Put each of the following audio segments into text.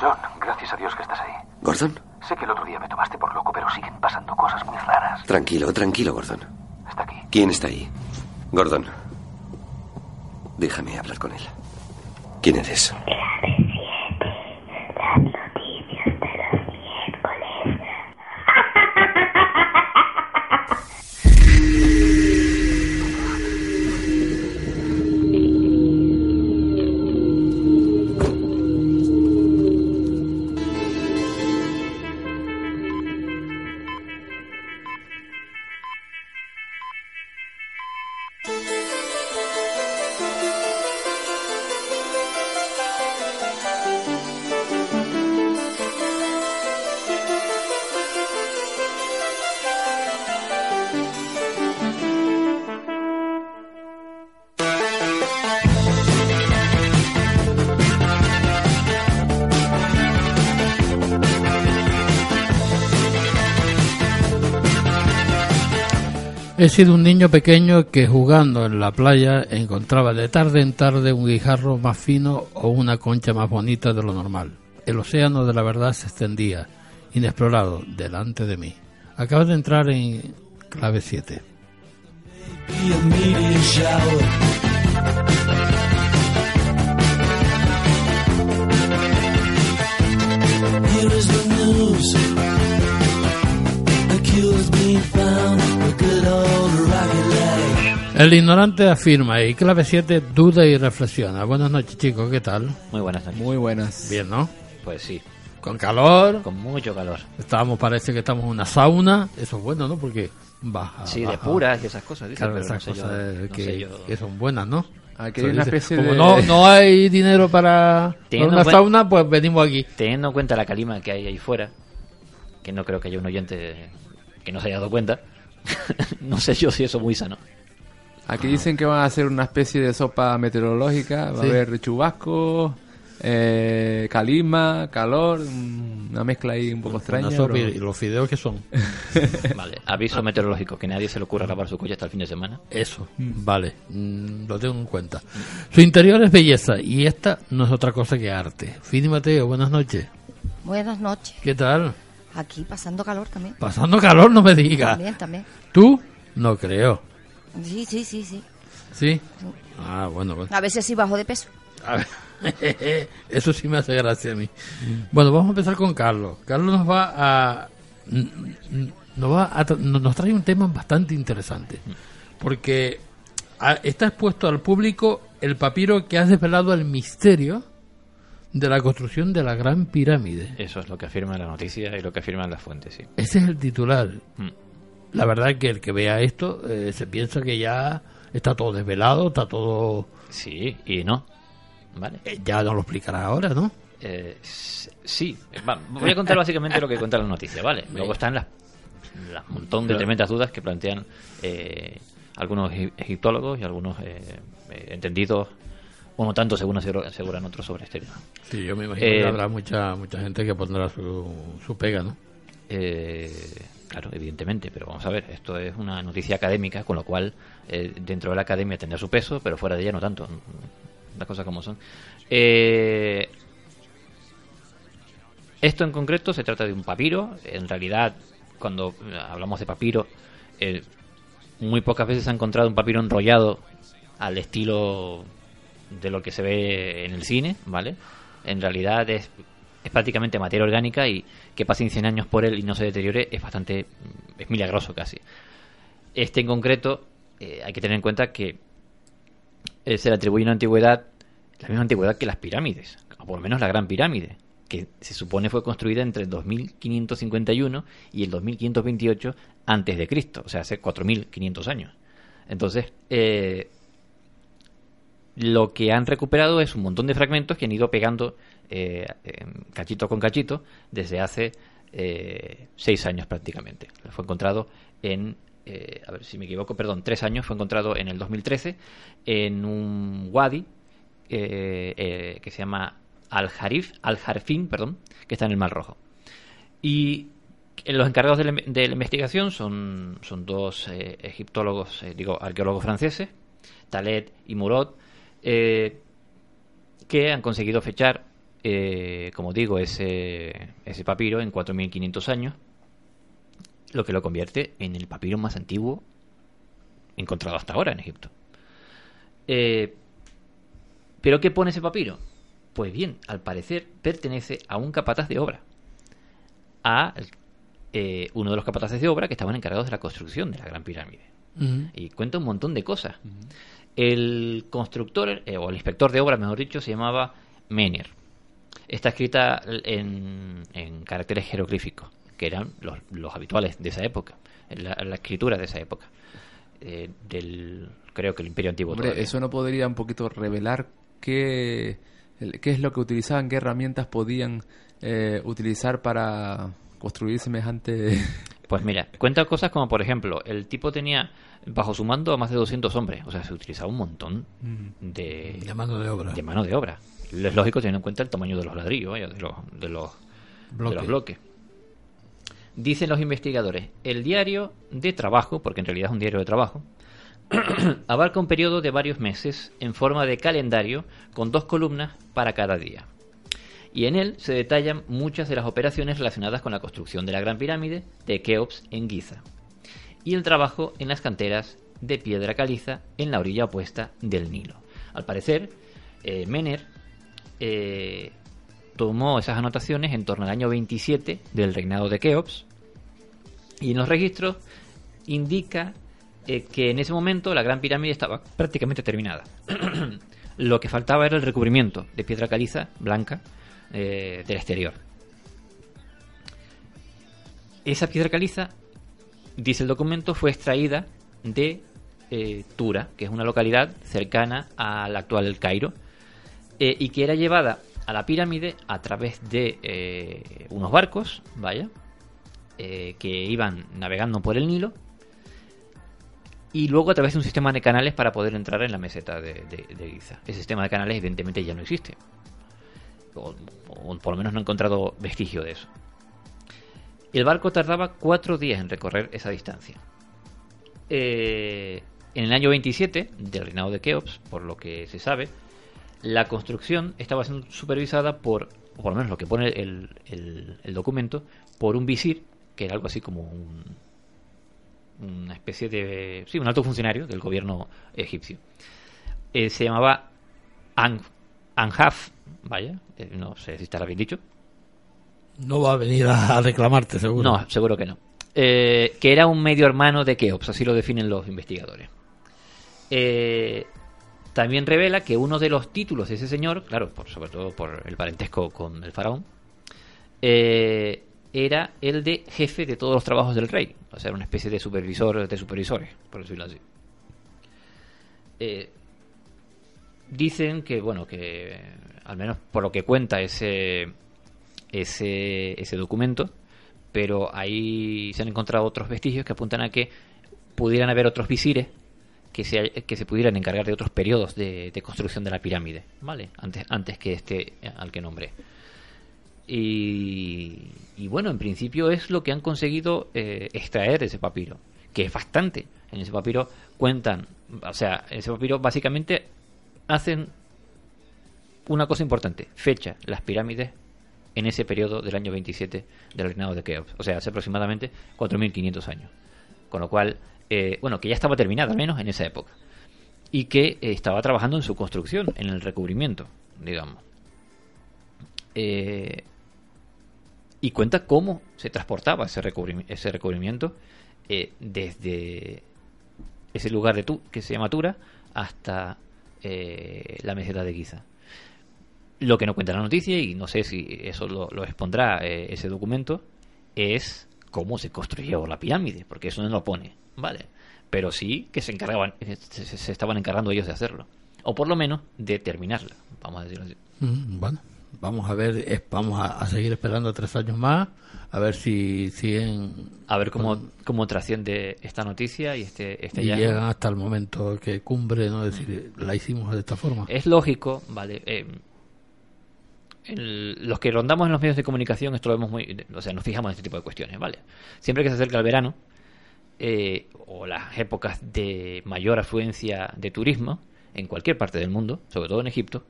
John, gracias a Dios que estás ahí. ¿Gordon? Sé que el otro día me tomaste por loco, pero siguen pasando cosas muy raras. Tranquilo, tranquilo, Gordon. Está aquí. ¿Quién está ahí? Gordon. Déjame hablar con él. ¿Quién eres? He sido un niño pequeño que jugando en la playa encontraba de tarde en tarde un guijarro más fino o una concha más bonita de lo normal. El océano de la verdad se extendía, inexplorado, delante de mí. Acabas de entrar en clave 7. El ignorante afirma y clave 7 duda y reflexiona. Buenas noches chicos, ¿qué tal? Muy buenas noches. Muy buenas. Bien, ¿no? Pues sí, Con calor. con mucho calor. Estábamos, parece que estamos en una sauna. Eso es bueno, ¿no? Porque baja. Sí, de baja. puras y esas cosas, dice, Claro, pero no esas yo- cosas no que, sé yo. que son buenas, ¿no? Aquí hay una especie Como de... no, no hay dinero para, una sauna, pues venimos aquí. Teniendo en cuenta la calima que hay ahí fuera, que no creo que haya un oyente que no se haya dado cuenta, no sé yo si eso es muy sano. Aquí dicen que van a hacer una especie de sopa meteorológica. Va Sí. a haber chubasco, eh, calima, calor, mm, una mezcla ahí un poco extraña. Una sopa pero- y los fideos que son. Vale, aviso meteorológico, que nadie se le ocurra lavar su coche hasta el fin de semana. Eso, vale, mm, lo tengo en cuenta. Su interior es belleza y esta no es otra cosa que arte. Fini Mateo, buenas noches. Buenas noches. ¿Qué tal? Aquí pasando calor también. Pasando calor, no me digas. También, también. ¿Tú? No creo. Sí, sí, sí, sí. ¿Sí? Ah, bueno, bueno. A veces sí bajo de peso. A ver, Eso sí me hace gracia a mí. Bueno, vamos a empezar con Carlos. Carlos nos va a nos va a nos trae un tema bastante interesante, porque está expuesto al público el papiro que ha desvelado el misterio de la construcción de la Gran Pirámide. Eso es lo que afirma la noticia y lo que afirman las fuentes, sí. Ese es el titular. Mm. La verdad que el que vea esto eh, se piensa que ya está todo desvelado, está todo... Sí, y no. Vale. eh, ya nos lo explicará ahora, ¿no? Eh, sí, Va, voy a contar básicamente lo que cuenta la noticia, ¿vale? Luego están las, las montón de tremendas dudas que plantean eh, algunos egi- egiptólogos y algunos eh, entendidos, o no tanto según aseguran otros sobre este tema. Sí, yo me imagino Eh, que habrá mucha mucha gente que pondrá su, su pega, ¿no? Eh, claro, evidentemente, pero vamos a ver, esto es una noticia académica, con lo cual eh, dentro de la academia tendrá su peso, pero fuera de ella no tanto. Las cosas como son. Eh, esto en concreto se trata de un papiro. En realidad, cuando hablamos de papiro, eh, muy pocas veces se ha encontrado un papiro enrollado al estilo de lo que se ve en el cine, ¿vale? En realidad es, es prácticamente materia orgánica y que pasen 100 años por él y no se deteriore es bastante, es milagroso casi. Este en concreto, eh, hay que tener en cuenta que eh, se le atribuye una antigüedad, la misma antigüedad que las pirámides, o por lo menos la gran pirámide, que se supone fue construida entre el 2551 y el 2528 antes de Cristo, o sea, hace 4500 años. Entonces, eh, lo que han recuperado es un montón de fragmentos que han ido pegando eh, em, cachito con cachito desde hace eh, seis años prácticamente. Fue encontrado en, eh, a ver si me equivoco, perdón, tres años, fue encontrado en el 2013 en un wadi que se llama Al-Harif, Al-Harfin, perdón, que está en el Mar Rojo. Y los encargados de la, investigación son, son dos egiptólogos, digo, arqueólogos franceses, Talet y eh, que han conseguido fechar, eh, como digo, ese, ese papiro en 4.500 años, lo que lo convierte en el papiro más antiguo encontrado hasta ahora en Egipto. Eh, ¿Pero qué pone ese papiro? Pues bien, al parecer pertenece a un capataz de obra, a eh, uno de los capataces de obra que estaban encargados de la construcción de la Gran Pirámide. Y cuenta un montón de cosas. El constructor, eh, o el inspector de obra, mejor dicho, se llamaba Mener. Está escrita en, en caracteres jeroglíficos, que eran los, los habituales de esa época, la, la escritura de esa época. eh, del, creo que el Imperio Antiguo. Hombre, todavía. eso no podría un poquito revelar qué, qué es lo que utilizaban, qué herramientas podían eh, utilizar para construir semejante... Pues mira, cuenta cosas como, por ejemplo, el tipo tenía bajo su mando a más de 200 hombres. O sea, se utilizaba un montón de, De mano de obra. de mano de obra. Es lógico teniendo en cuenta el tamaño de los ladrillos, vaya, de los, de los, de los bloques. Dicen los investigadores, el diario de trabajo, porque en realidad es un diario de trabajo, abarca un periodo de varios meses en forma de calendario con dos columnas para cada día. Y en él se detallan muchas de las operaciones relacionadas con la construcción de la Gran Pirámide de Keops en Giza y el trabajo en las canteras de piedra caliza en la orilla opuesta del Nilo. Al parecer, eh, Mener eh, tomó esas anotaciones en torno al año 27 del reinado de Keops y en los registros indica eh, que en ese momento la Gran Pirámide estaba prácticamente terminada. Lo que faltaba era el recubrimiento de piedra caliza blanca eh, del exterior. Esa piedra caliza, dice el documento, fue extraída de Tura, que es una localidad cercana al actual Cairo, eh, y que era llevada a la pirámide a través de eh, unos barcos, vaya, eh, que iban navegando por el Nilo, y luego a través de un sistema de canales para poder entrar en la meseta de, de- Giza. Ese sistema de canales evidentemente ya no existe. O, por lo menos no he encontrado vestigio de eso. El barco tardaba cuatro días en recorrer esa distancia. En el año 27 del reinado de Keops, por lo que se sabe, la construcción estaba siendo supervisada por, o por lo menos lo que pone el, el- el documento, por un visir, que era algo así como un, una especie de... Sí, un alto funcionario del gobierno egipcio. Eh, se llamaba An- Anhaf, vaya, eh, no sé si estará bien dicho. No va a venir a, a reclamarte, seguro. No, seguro que no. Eh, que era un medio hermano de Keops, así lo definen los investigadores. Eh, también revela que uno de los títulos de ese señor, claro, por, sobre todo por el parentesco con el faraón, eh, era el de jefe de todos los trabajos del rey. O sea, una especie de supervisor de supervisores, por decirlo así. Eh, dicen que, bueno, que al menos por lo que cuenta ese, ese, ese documento, pero ahí se han encontrado otros vestigios que apuntan a que pudieran haber otros visires que se, que se pudieran encargar de otros periodos de, de construcción de la pirámide, ¿vale? Antes, antes que este al que nombré. Y, bueno, en principio es lo que han conseguido eh, extraer de ese papiro, que es bastante. En ese papiro cuentan, o sea, en ese papiro básicamente hacen una cosa importante, fecha las pirámides en ese periodo del año 27 del reinado de Keops, o sea, hace aproximadamente 4.500 años. Con lo cual, eh, bueno, que ya estaba terminada, al menos en esa época, y que eh, estaba trabajando en su construcción, en el recubrimiento, digamos. Eh, y cuenta cómo se transportaba ese, recubrimi- ese recubrimiento eh, desde ese lugar de tu que se llama Tura hasta la meseta de Giza. Lo que no cuenta la noticia, y no sé si eso lo, expondrá ese documento, es cómo se construyó la pirámide, porque eso no lo pone, ¿vale? Pero sí que se encargaban, eh, se, estaban encargando ellos de hacerlo. O por lo menos de terminarla, vamos a decirlo así. Mm, Bueno, vamos a ver, vamos a, a seguir esperando tres años más, a ver si siguen A ver cómo, cómo trasciende esta noticia y este, este y hallazgo. llegan hasta el momento que cumbre, ¿no? Es decir, la hicimos de esta forma. Es lógico, ¿vale? Eh, el- los que rondamos en los medios de comunicación, esto lo vemos muy. O sea, nos fijamos en este tipo de cuestiones, ¿vale? Siempre que se acerca el verano, eh, o las épocas de mayor afluencia de turismo, en cualquier parte del mundo, sobre todo en Egipto,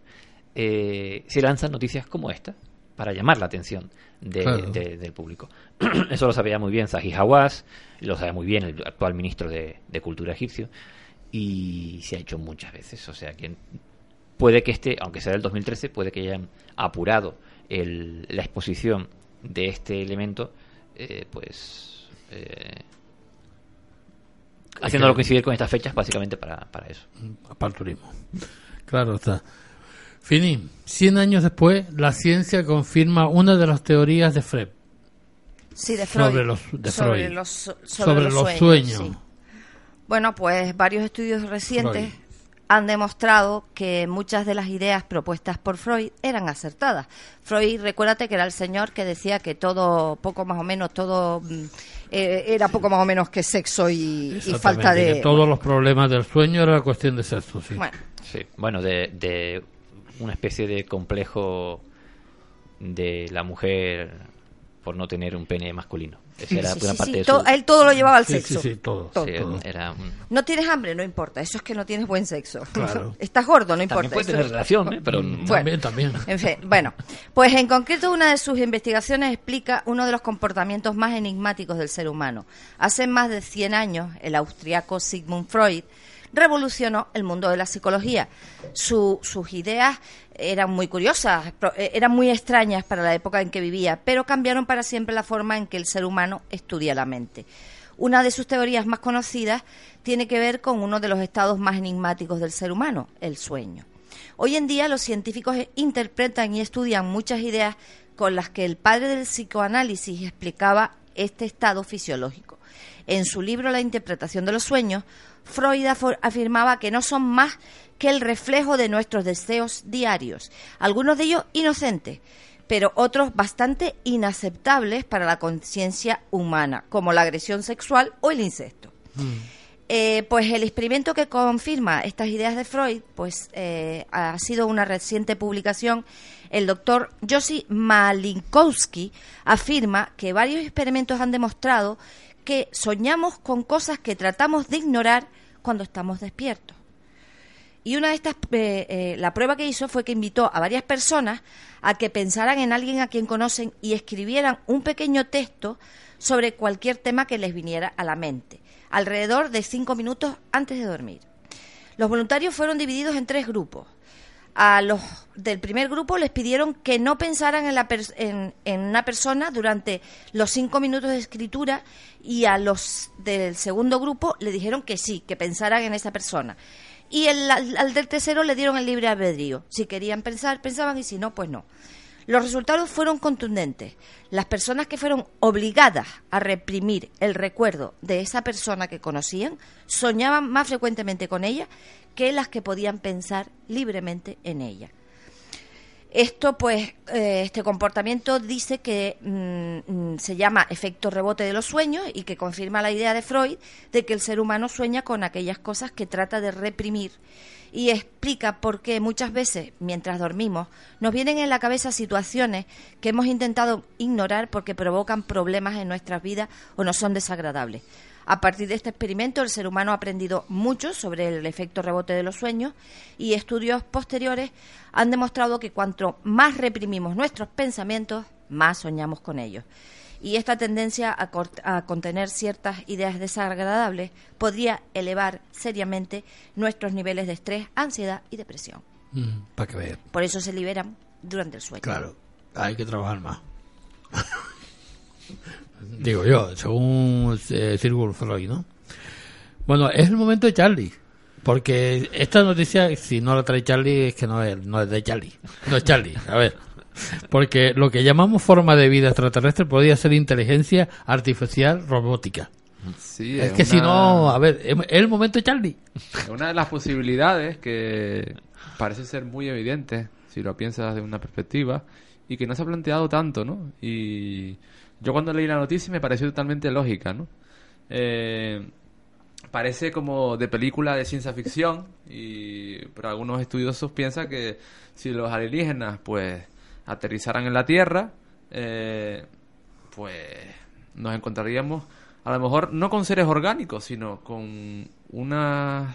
eh, se lanzan noticias como esta para llamar la atención de- Claro. de- del público. Eso lo sabía muy bien Zahi Hawass, lo sabe muy bien el actual ministro de, de Cultura egipcio, y se ha hecho muchas veces. O sea que puede que este, aunque sea del 2013, puede que hayan apurado el- la exposición de este elemento, eh, pues eh, haciéndolo coincidir con estas fechas básicamente para, para eso. para el turismo. Claro está. Fini, 100 años después, la ciencia confirma una de las teorías de Freud Sí, de Freud. sobre los, de sobre Freud, los, sobre sobre los los sueños. sueños. sí. Bueno, pues varios estudios recientes Freud. Han demostrado que muchas de las ideas propuestas por Freud eran acertadas. Freud, recuérdate que era el señor que decía que todo, poco más o menos, todo mm, eh, era poco más o menos que sexo y, falta que de... todos los problemas del sueño era cuestión de sexo, sí. Bueno, Sí, bueno, de, de una especie de complejo de la mujer por no tener un pene masculino. Esa era sí, una sí, parte sí, de su... él todo lo llevaba al Sí, sexo. sí, sí, todo, Todo. sí, todo. era un- No tienes hambre, no importa. Eso es que no tienes buen sexo. Claro. Estás gordo, no importa. También puede tener es- relación, ¿eh? pero Bueno. También, también. En fin, bueno, pues en concreto una de sus investigaciones explica uno de los comportamientos más enigmáticos del ser humano. Hace más de 100 años, el austriaco Sigmund Freud revolucionó el mundo de la psicología. Su- sus ideas eran muy curiosas, eh, eran muy extrañas para la época en que vivía, pero cambiaron para siempre la forma en que el ser humano estudia la mente. Una de sus teorías más conocidas tiene que ver con uno de los estados más enigmáticos del ser humano, el sueño. Hoy en día los científicos interpretan y estudian muchas ideas con las que el padre del psicoanálisis explicaba este estado fisiológico. En su libro La interpretación de los sueños, Freud afirmaba que no son más que el reflejo de nuestros deseos diarios, algunos de ellos inocentes, pero otros bastante inaceptables para la conciencia humana, como la agresión sexual o el incesto. Eh, pues el experimento que confirma estas ideas de Freud, pues eh, ha sido una reciente publicación. El doctor Josi Malinkowski afirma que varios experimentos han demostrado que soñamos con cosas que tratamos de ignorar cuando estamos despiertos. Y una de estas, eh, eh, la prueba que hizo fue que invitó a varias personas a que pensaran en alguien a quien conocen y escribieran un pequeño texto sobre cualquier tema que les viniera a la mente, alrededor de cinco minutos antes de dormir. Los voluntarios fueron divididos en tres grupos. A los del primer grupo les pidieron que no pensaran en, la en- en una persona durante los cinco minutos de escritura y a los del segundo grupo le dijeron que sí, que pensaran en esa persona. Y el, al, al del tercero le dieron el libre albedrío. Si querían pensar, pensaban y si no, pues no. Los resultados fueron contundentes. Las personas que fueron obligadas a reprimir el recuerdo de esa persona que conocían soñaban más frecuentemente con ella que las que podían pensar libremente en ella. Esto, pues, eh, este comportamiento dice que mm, mm, se llama efecto rebote de los sueños y que confirma la idea de Freud de que el ser humano sueña con aquellas cosas que trata de reprimir y explica por qué muchas veces, mientras dormimos, nos vienen en la cabeza situaciones que hemos intentado ignorar porque provocan problemas en nuestras vidas o no son desagradables. A partir de este experimento, el ser humano ha aprendido mucho sobre el efecto rebote de los sueños y estudios posteriores han demostrado que cuanto más reprimimos nuestros pensamientos, más soñamos con ellos. Y esta tendencia a, contener ciertas ideas desagradables podría elevar seriamente nuestros niveles de estrés, ansiedad y depresión. para que vean. Por eso se liberan durante el sueño. Claro, hay que trabajar más. Digo yo, según eh, Sigmund Freud, ¿no? Bueno, es el momento de Charlie. Porque esta noticia, si no la trae Charlie, es que no es, no es de Charlie. No es Charlie. A ver. Porque lo que llamamos forma de vida extraterrestre podría ser inteligencia artificial robótica. Sí, Es que si no, a ver, es es el momento de Charlie. Una de las posibilidades que parece ser muy evidente, si lo piensas de una perspectiva, y que no se ha planteado tanto, ¿no? Y yo cuando leí la noticia me pareció totalmente lógica, ¿no? Eh, parece como de película de ciencia ficción, y, pero algunos estudiosos piensan que si los alienígenas, pues, aterrizaran en la Tierra, eh, pues nos encontraríamos a lo mejor no con seres orgánicos, sino con unos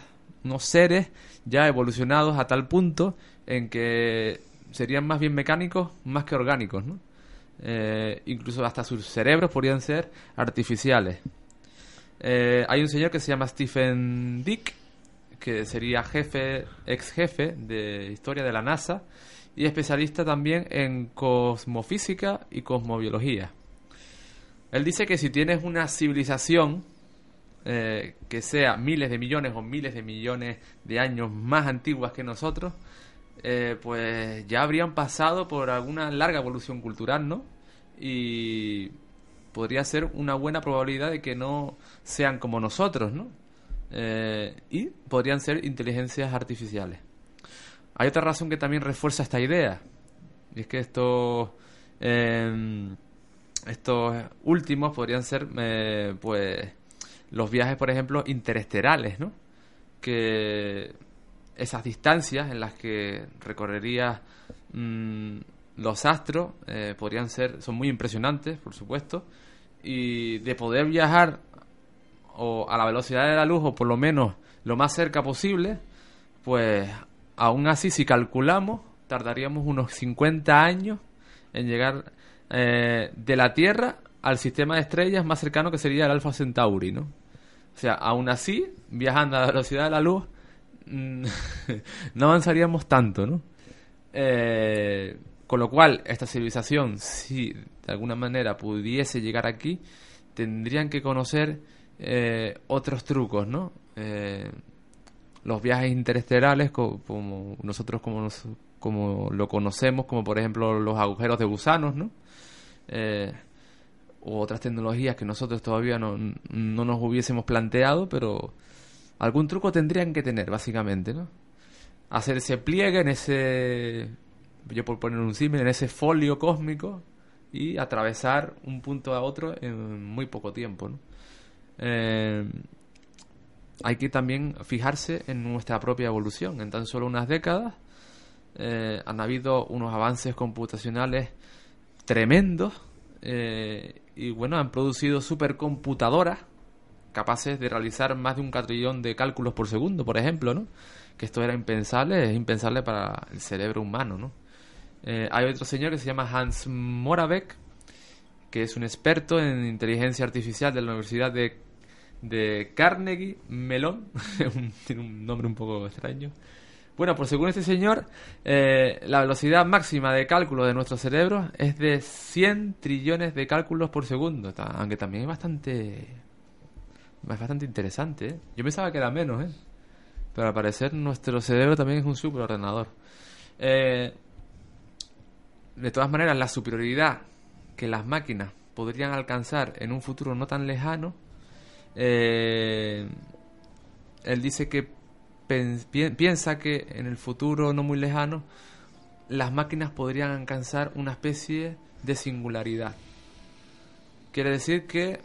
seres ya evolucionados a tal punto en que serían más bien mecánicos más que orgánicos, ¿no? Eh, incluso hasta sus cerebros podrían ser artificiales. Eh, hay un señor que se llama Stephen Dick, que sería jefe, ex jefe de historia de la NASA y especialista también en cosmofísica y cosmobiología. Él dice que si tienes una civilización eh, que sea miles de millones o miles de millones de años más antiguas que nosotros, eh, pues ya habrían pasado por alguna larga evolución cultural, ¿no? Y podría ser una buena probabilidad de que no sean como nosotros, ¿no? Eh, y podrían ser inteligencias artificiales. Hay otra razón que también refuerza esta idea, y es que estos, eh, estos últimos podrían ser, eh, pues, los viajes, por ejemplo, interesterales, ¿no? Que esas distancias en las que recorrería mm, los astros eh, podrían ser, son muy impresionantes, por supuesto, y de poder viajar o a la velocidad de la luz o por lo menos lo más cerca posible, pues aún así si calculamos tardaríamos unos 50 años en llegar eh, de la Tierra al sistema de estrellas más cercano que sería el Alpha Centauri, ¿no? O sea, aún así, viajando a la velocidad de la luz, no avanzaríamos tanto, ¿no? Eh, con lo cual, esta civilización, si de alguna manera pudiese llegar aquí, tendrían que conocer eh, otros trucos, ¿no? Eh, los viajes interestelares, co- como nosotros como, nos- como lo conocemos, como por ejemplo los agujeros de gusanos, ¿no? U otras tecnologías que nosotros todavía no, no nos hubiésemos planteado, pero algún truco tendrían que tener, básicamente, ¿no? Hacer ese pliegue en ese, yo por poner un símil, en ese folio cósmico y atravesar un punto a otro en muy poco tiempo, ¿no? Eh, hay que también fijarse en nuestra propia evolución. En tan solo unas décadas eh, han habido unos avances computacionales tremendos eh, y bueno, han producido supercomputadoras capaces de realizar más de un cuatrillón de cálculos por segundo, por ejemplo, ¿no? Que esto era impensable, es impensable para el cerebro humano, ¿no? Eh, hay otro señor que se llama Hans Moravec, que es un experto en inteligencia artificial de la Universidad de, Carnegie Mellon, Un- tiene un nombre un poco extraño. Bueno, pues según este señor, eh, la velocidad máxima de cálculo de nuestro cerebro es de 100 trillones de cálculos por segundo, aunque también es bastante es bastante interesante. ¿eh? Yo pensaba que era menos, ¿eh? pero al parecer nuestro cerebro también es un superordenador. Eh, de todas maneras, la superioridad que las máquinas podrían alcanzar en un futuro no tan lejano, eh, él dice que piensa que en el futuro no muy lejano las máquinas podrían alcanzar una especie de singularidad. Quiere decir que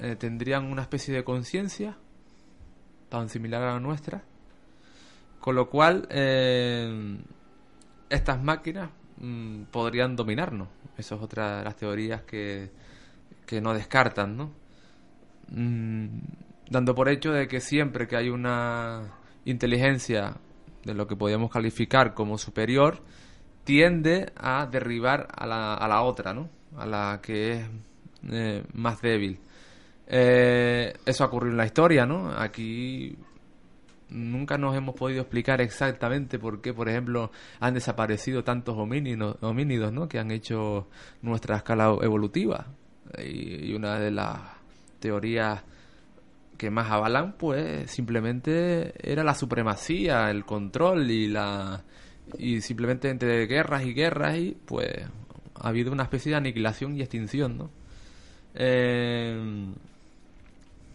eh, tendrían una especie de conciencia tan similar a la nuestra, con lo cual eh, estas máquinas mm, podrían dominarnos. Esa es otra de las teorías que, que no descartan, ¿no? Mm, dando por hecho de que siempre que hay una inteligencia de lo que podríamos calificar como superior, tiende a derribar a la, a la otra, ¿no? A la que es eh, más débil. Eh, eso ha ocurrido en la historia, ¿no? Aquí nunca nos hemos podido explicar exactamente por qué, por ejemplo, han desaparecido tantos homínidos, homínidos ¿no? que han hecho nuestra escala evolutiva. Y, y una de las teorías que más avalan, pues simplemente era la supremacía, el control y la y simplemente entre guerras y guerras y pues ha habido una especie de aniquilación y extinción, ¿no? Eh,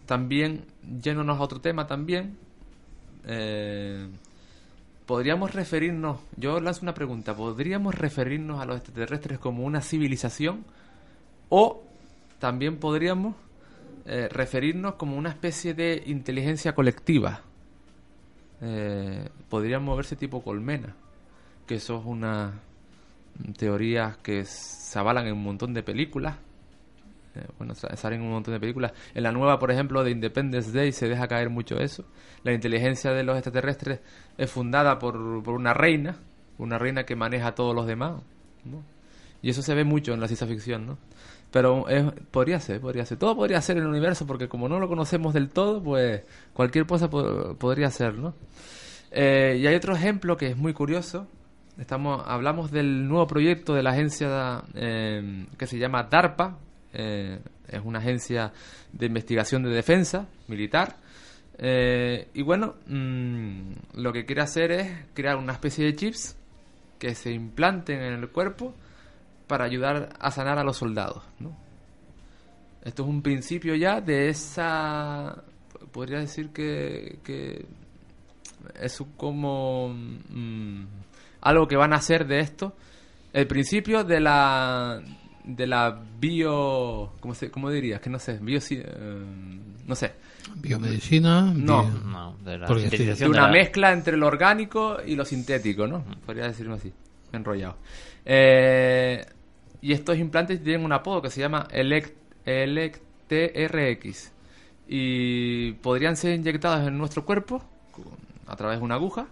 también, yéndonos a otro tema también, eh, podríamos referirnos, yo lanzo una pregunta, ¿podríamos referirnos a los extraterrestres como una civilización o también podríamos eh, referirnos como una especie de inteligencia colectiva? Eh, podríamos verse tipo colmena, que eso es una teoría que se avalan en un montón de películas. Eh, bueno, sa- salen un montón de películas. En la nueva, por ejemplo, de Independence Day se deja caer mucho eso. La inteligencia de los extraterrestres es fundada por, por una reina, una reina que maneja a todos los demás. Y eso se ve mucho en la ciencia ficción, ¿no? Pero podría ser, podría ser. Todo podría ser en el universo, porque como no lo conocemos del todo, pues cualquier cosa po- podría ser, ¿no? Eh, y hay otro ejemplo que es muy curioso. Estamos, hablamos del nuevo proyecto de la agencia eh, que se llama DARPA. Eh, es una agencia de investigación de defensa militar. Eh, y bueno, mm, lo que quiere hacer es crear una especie de chips que se implanten en el cuerpo para ayudar a sanar a los soldados. ¿no? Esto es un principio ya de esa... Podría decir que, que es como mm, algo que van a hacer de esto el principio de la de la bio cómo se cómo dirías que no sé bio no sé Biomedicina. No. bio- No, de la de una la- mezcla entre lo orgánico y lo sintético no podría decirlo así enrollado Eh, y estos implantes tienen un apodo que se llama Elect ElecTRX y podrían ser inyectados en nuestro cuerpo a través de una aguja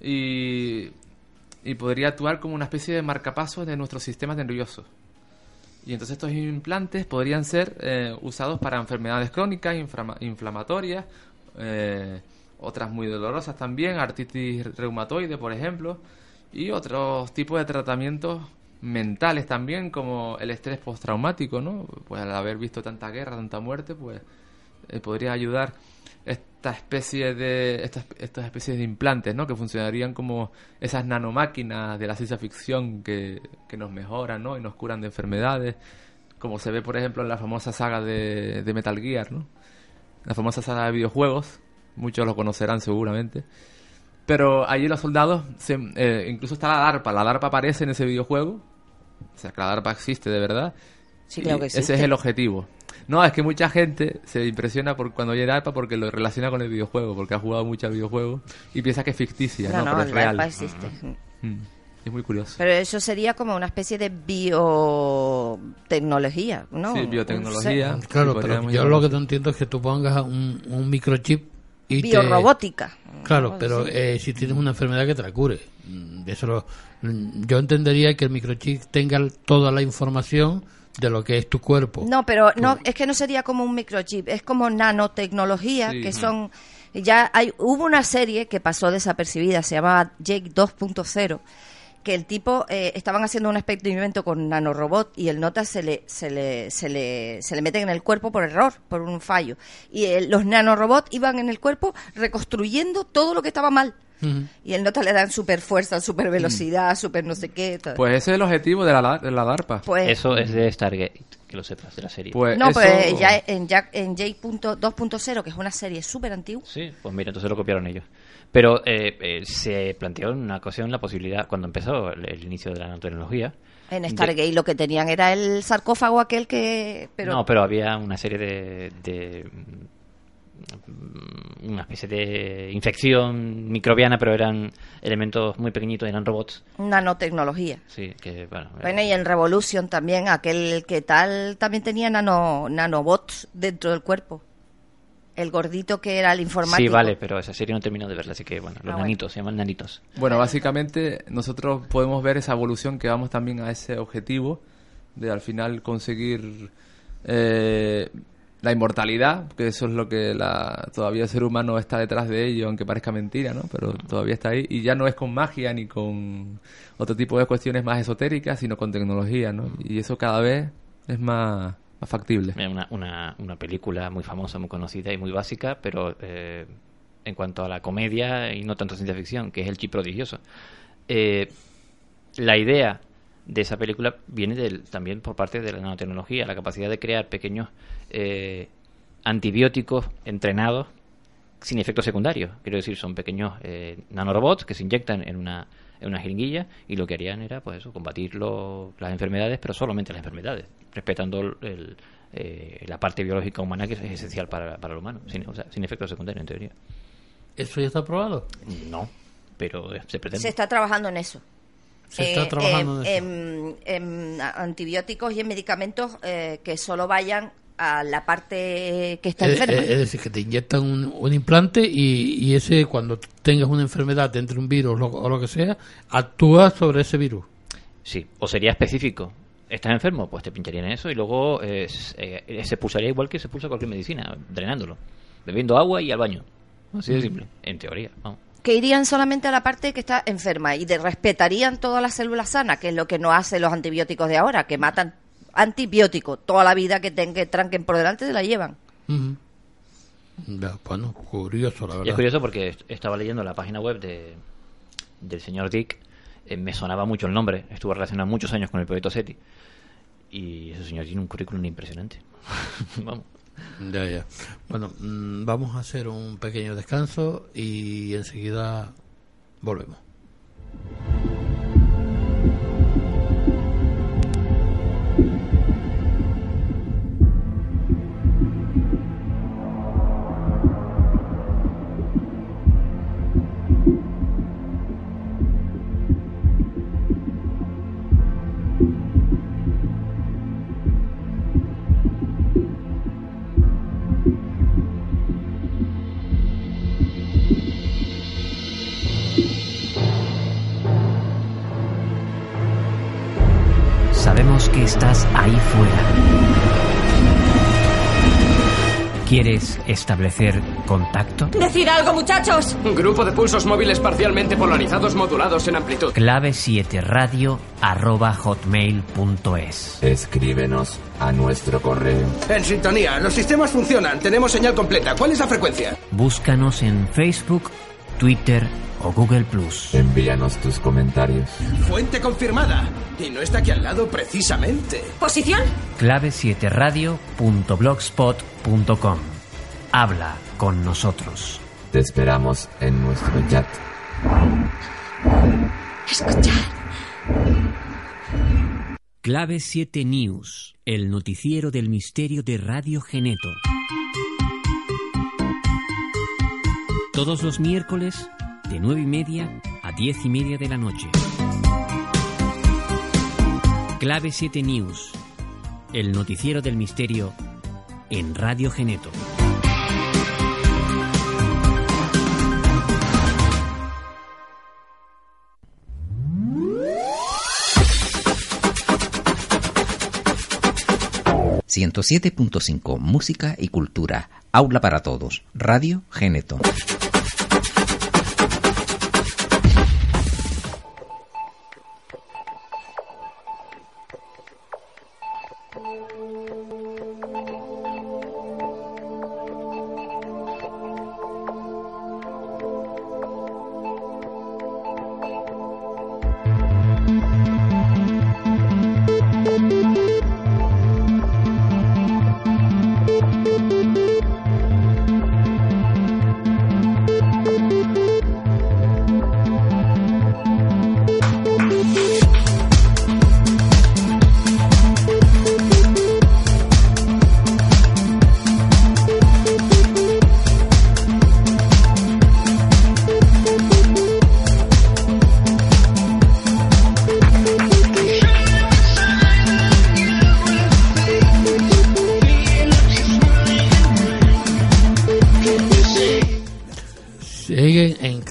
y, y podría actuar como una especie de marcapasos de nuestro sistema nervioso. Y entonces estos implantes podrían ser eh, usados para enfermedades crónicas, inflama- inflamatorias, eh, otras muy dolorosas también, artritis reumatoide, por ejemplo, y otros tipos de tratamientos mentales también, como el estrés postraumático, ¿no? Pues al haber visto tanta guerra, tanta muerte, pues eh, podría ayudar esta especie de estas, estas especies de implantes, ¿no? Que funcionarían como esas nanomáquinas de la ciencia ficción que, que nos mejoran, ¿no? Y nos curan de enfermedades, como se ve, por ejemplo, en la famosa saga de, de Metal Gear, ¿no? La famosa saga de videojuegos, muchos lo conocerán seguramente. Pero allí los soldados, se- eh, incluso está la DARPA, la DARPA aparece en ese videojuego, o sea que la DARPA existe de verdad. Sí, claro Ese es el objetivo. No, es que mucha gente se impresiona por cuando oye DARPA porque lo relaciona con el videojuego, porque ha jugado mucho al videojuego y piensa que es ficticia, No, ¿no? no, pero es el real. ARPA existe. Mm, Es muy curioso. Pero eso sería como una especie de biotecnología, ¿no? Sí, biotecnología. ser- Claro, Sí, pero yo llamarlo lo que no entiendo es que tú pongas un, un microchip y te- Biorrobótica. Claro, pero Sí. eh, si tienes una enfermedad que te la cure. Mm, Eso lo- yo entendería que el microchip tenga toda la información de lo que es tu cuerpo. No, pero no, es que no sería como un microchip, es como nanotecnología, Sí. que son ya hay hubo una serie que pasó desapercibida, se llamaba Jake 2.0, que el tipo eh, estaban haciendo un experimento con nanorobot y el nota se le se le se le se le meten en el cuerpo por error, por un fallo y el- los nanorobots iban en el cuerpo reconstruyendo todo lo que estaba mal. Y el nota le dan super fuerza, super velocidad, super no sé qué. tal. Pues ese es el objetivo de la, de la DARPA. Pues- Eso es de Stargate, que lo sepas, de la serie. Pues no, eso- pues ya en, Jack, en J.2.0, que es una serie súper antigua, Sí, pues mira, entonces lo copiaron ellos. Pero eh, eh, se planteó en una ocasión la posibilidad, cuando empezó el, el inicio de la nanotecnología. en de- Stargate lo que tenían era el sarcófago aquel que... Pero, No, pero había una serie de, de mm, una especie de infección microbiana, pero eran elementos muy pequeñitos, eran robots. nanotecnología. Sí, que bueno. Bueno, y en Revolution también, aquel que tal también tenía nano, nanobots dentro del cuerpo. El gordito que era el informático. Sí, vale, pero esa serie no terminó de verla, así que bueno, los Ah, bueno. nanitos, se llaman nanitos. Bueno, básicamente nosotros podemos ver esa evolución que vamos también a ese objetivo de al final conseguir eh, la inmortalidad, que eso es lo que la, todavía el ser humano está detrás de ello, aunque parezca mentira, ¿no? Pero todavía está ahí y ya no es con magia ni con otro tipo de cuestiones más esotéricas, sino con tecnología, ¿no? Y eso cada vez es más, factible. Una, una, una película muy famosa, muy conocida y muy básica, pero eh, en cuanto a la comedia y no tanto ciencia ficción, que es El Chip Prodigioso. Eh, la idea de esa película viene del- también por parte de la nanotecnología, la capacidad de crear pequeños eh, antibióticos entrenados sin efectos secundarios. Quiero decir, son pequeños eh, nanorobots que se inyectan en una, en una jeringuilla y lo que harían era, pues eso, combatir lo- las enfermedades, pero solamente las enfermedades, respetando el- el, eh, la parte biológica humana que es esencial para, para el humano, sin, o sea, sin efectos secundarios, en teoría. ¿Eso ya está aprobado? No, pero se pretende. Se está trabajando en eso. Se está Eh, trabajando eh, en en- en antibióticos y en medicamentos eh, que solo vayan a la parte que está Es, enferma. es- es decir, que te inyectan un, un implante y, y ese, cuando tengas una enfermedad, te entre un virus lo- o lo que sea, actúa sobre ese virus. Sí, o sería específico. ¿Estás enfermo? Pues te pincharían eso y luego eh, eh, se pulsaría igual que se pulsa cualquier medicina, drenándolo. Bebiendo agua y al baño. Así de simple, en teoría. vamos. Que irían solamente a la parte que está enferma y de, respetarían todas las células sanas, que es lo que no hacen los antibióticos de ahora, que matan antibióticos toda la vida que, ten- que tranquen por delante se la llevan. Ujú. Ya, bueno, curioso, la Y verdad. es curioso porque est- estaba leyendo la página web de, del señor Dick. eh, me sonaba mucho el nombre. Estuvo relacionado muchos años con el proyecto SETI. Y ese señor tiene un currículum impresionante. Vamos. Ya, ya. Bueno, mm, vamos a hacer un pequeño descanso y enseguida volvemos. Establecer contacto? ¡Decid algo, muchachos! Grupo de pulsos móviles parcialmente polarizados modulados en amplitud. Clave 7 radio arroba hotmail.es. Escríbenos a nuestro correo. En sintonía, los sistemas funcionan, tenemos señal completa. ¿Cuál es la frecuencia? Búscanos en Facebook, Twitter o Google Plus. Envíanos tus comentarios. Fuente confirmada. Y no está aquí al lado precisamente. ¿Posición? Clave 7 radio.blogspot.com. Habla con nosotros. Te esperamos en nuestro chat. Escuchad. Clave 7 News, el noticiero del misterio de Radio Geneto. Todos los miércoles, de 9 y media a 10 y media de la noche. Clave 7 News, el noticiero del misterio en Radio Geneto. ...107.5 Música y Cultura... ...Aula para Todos... ...Radio Geneto...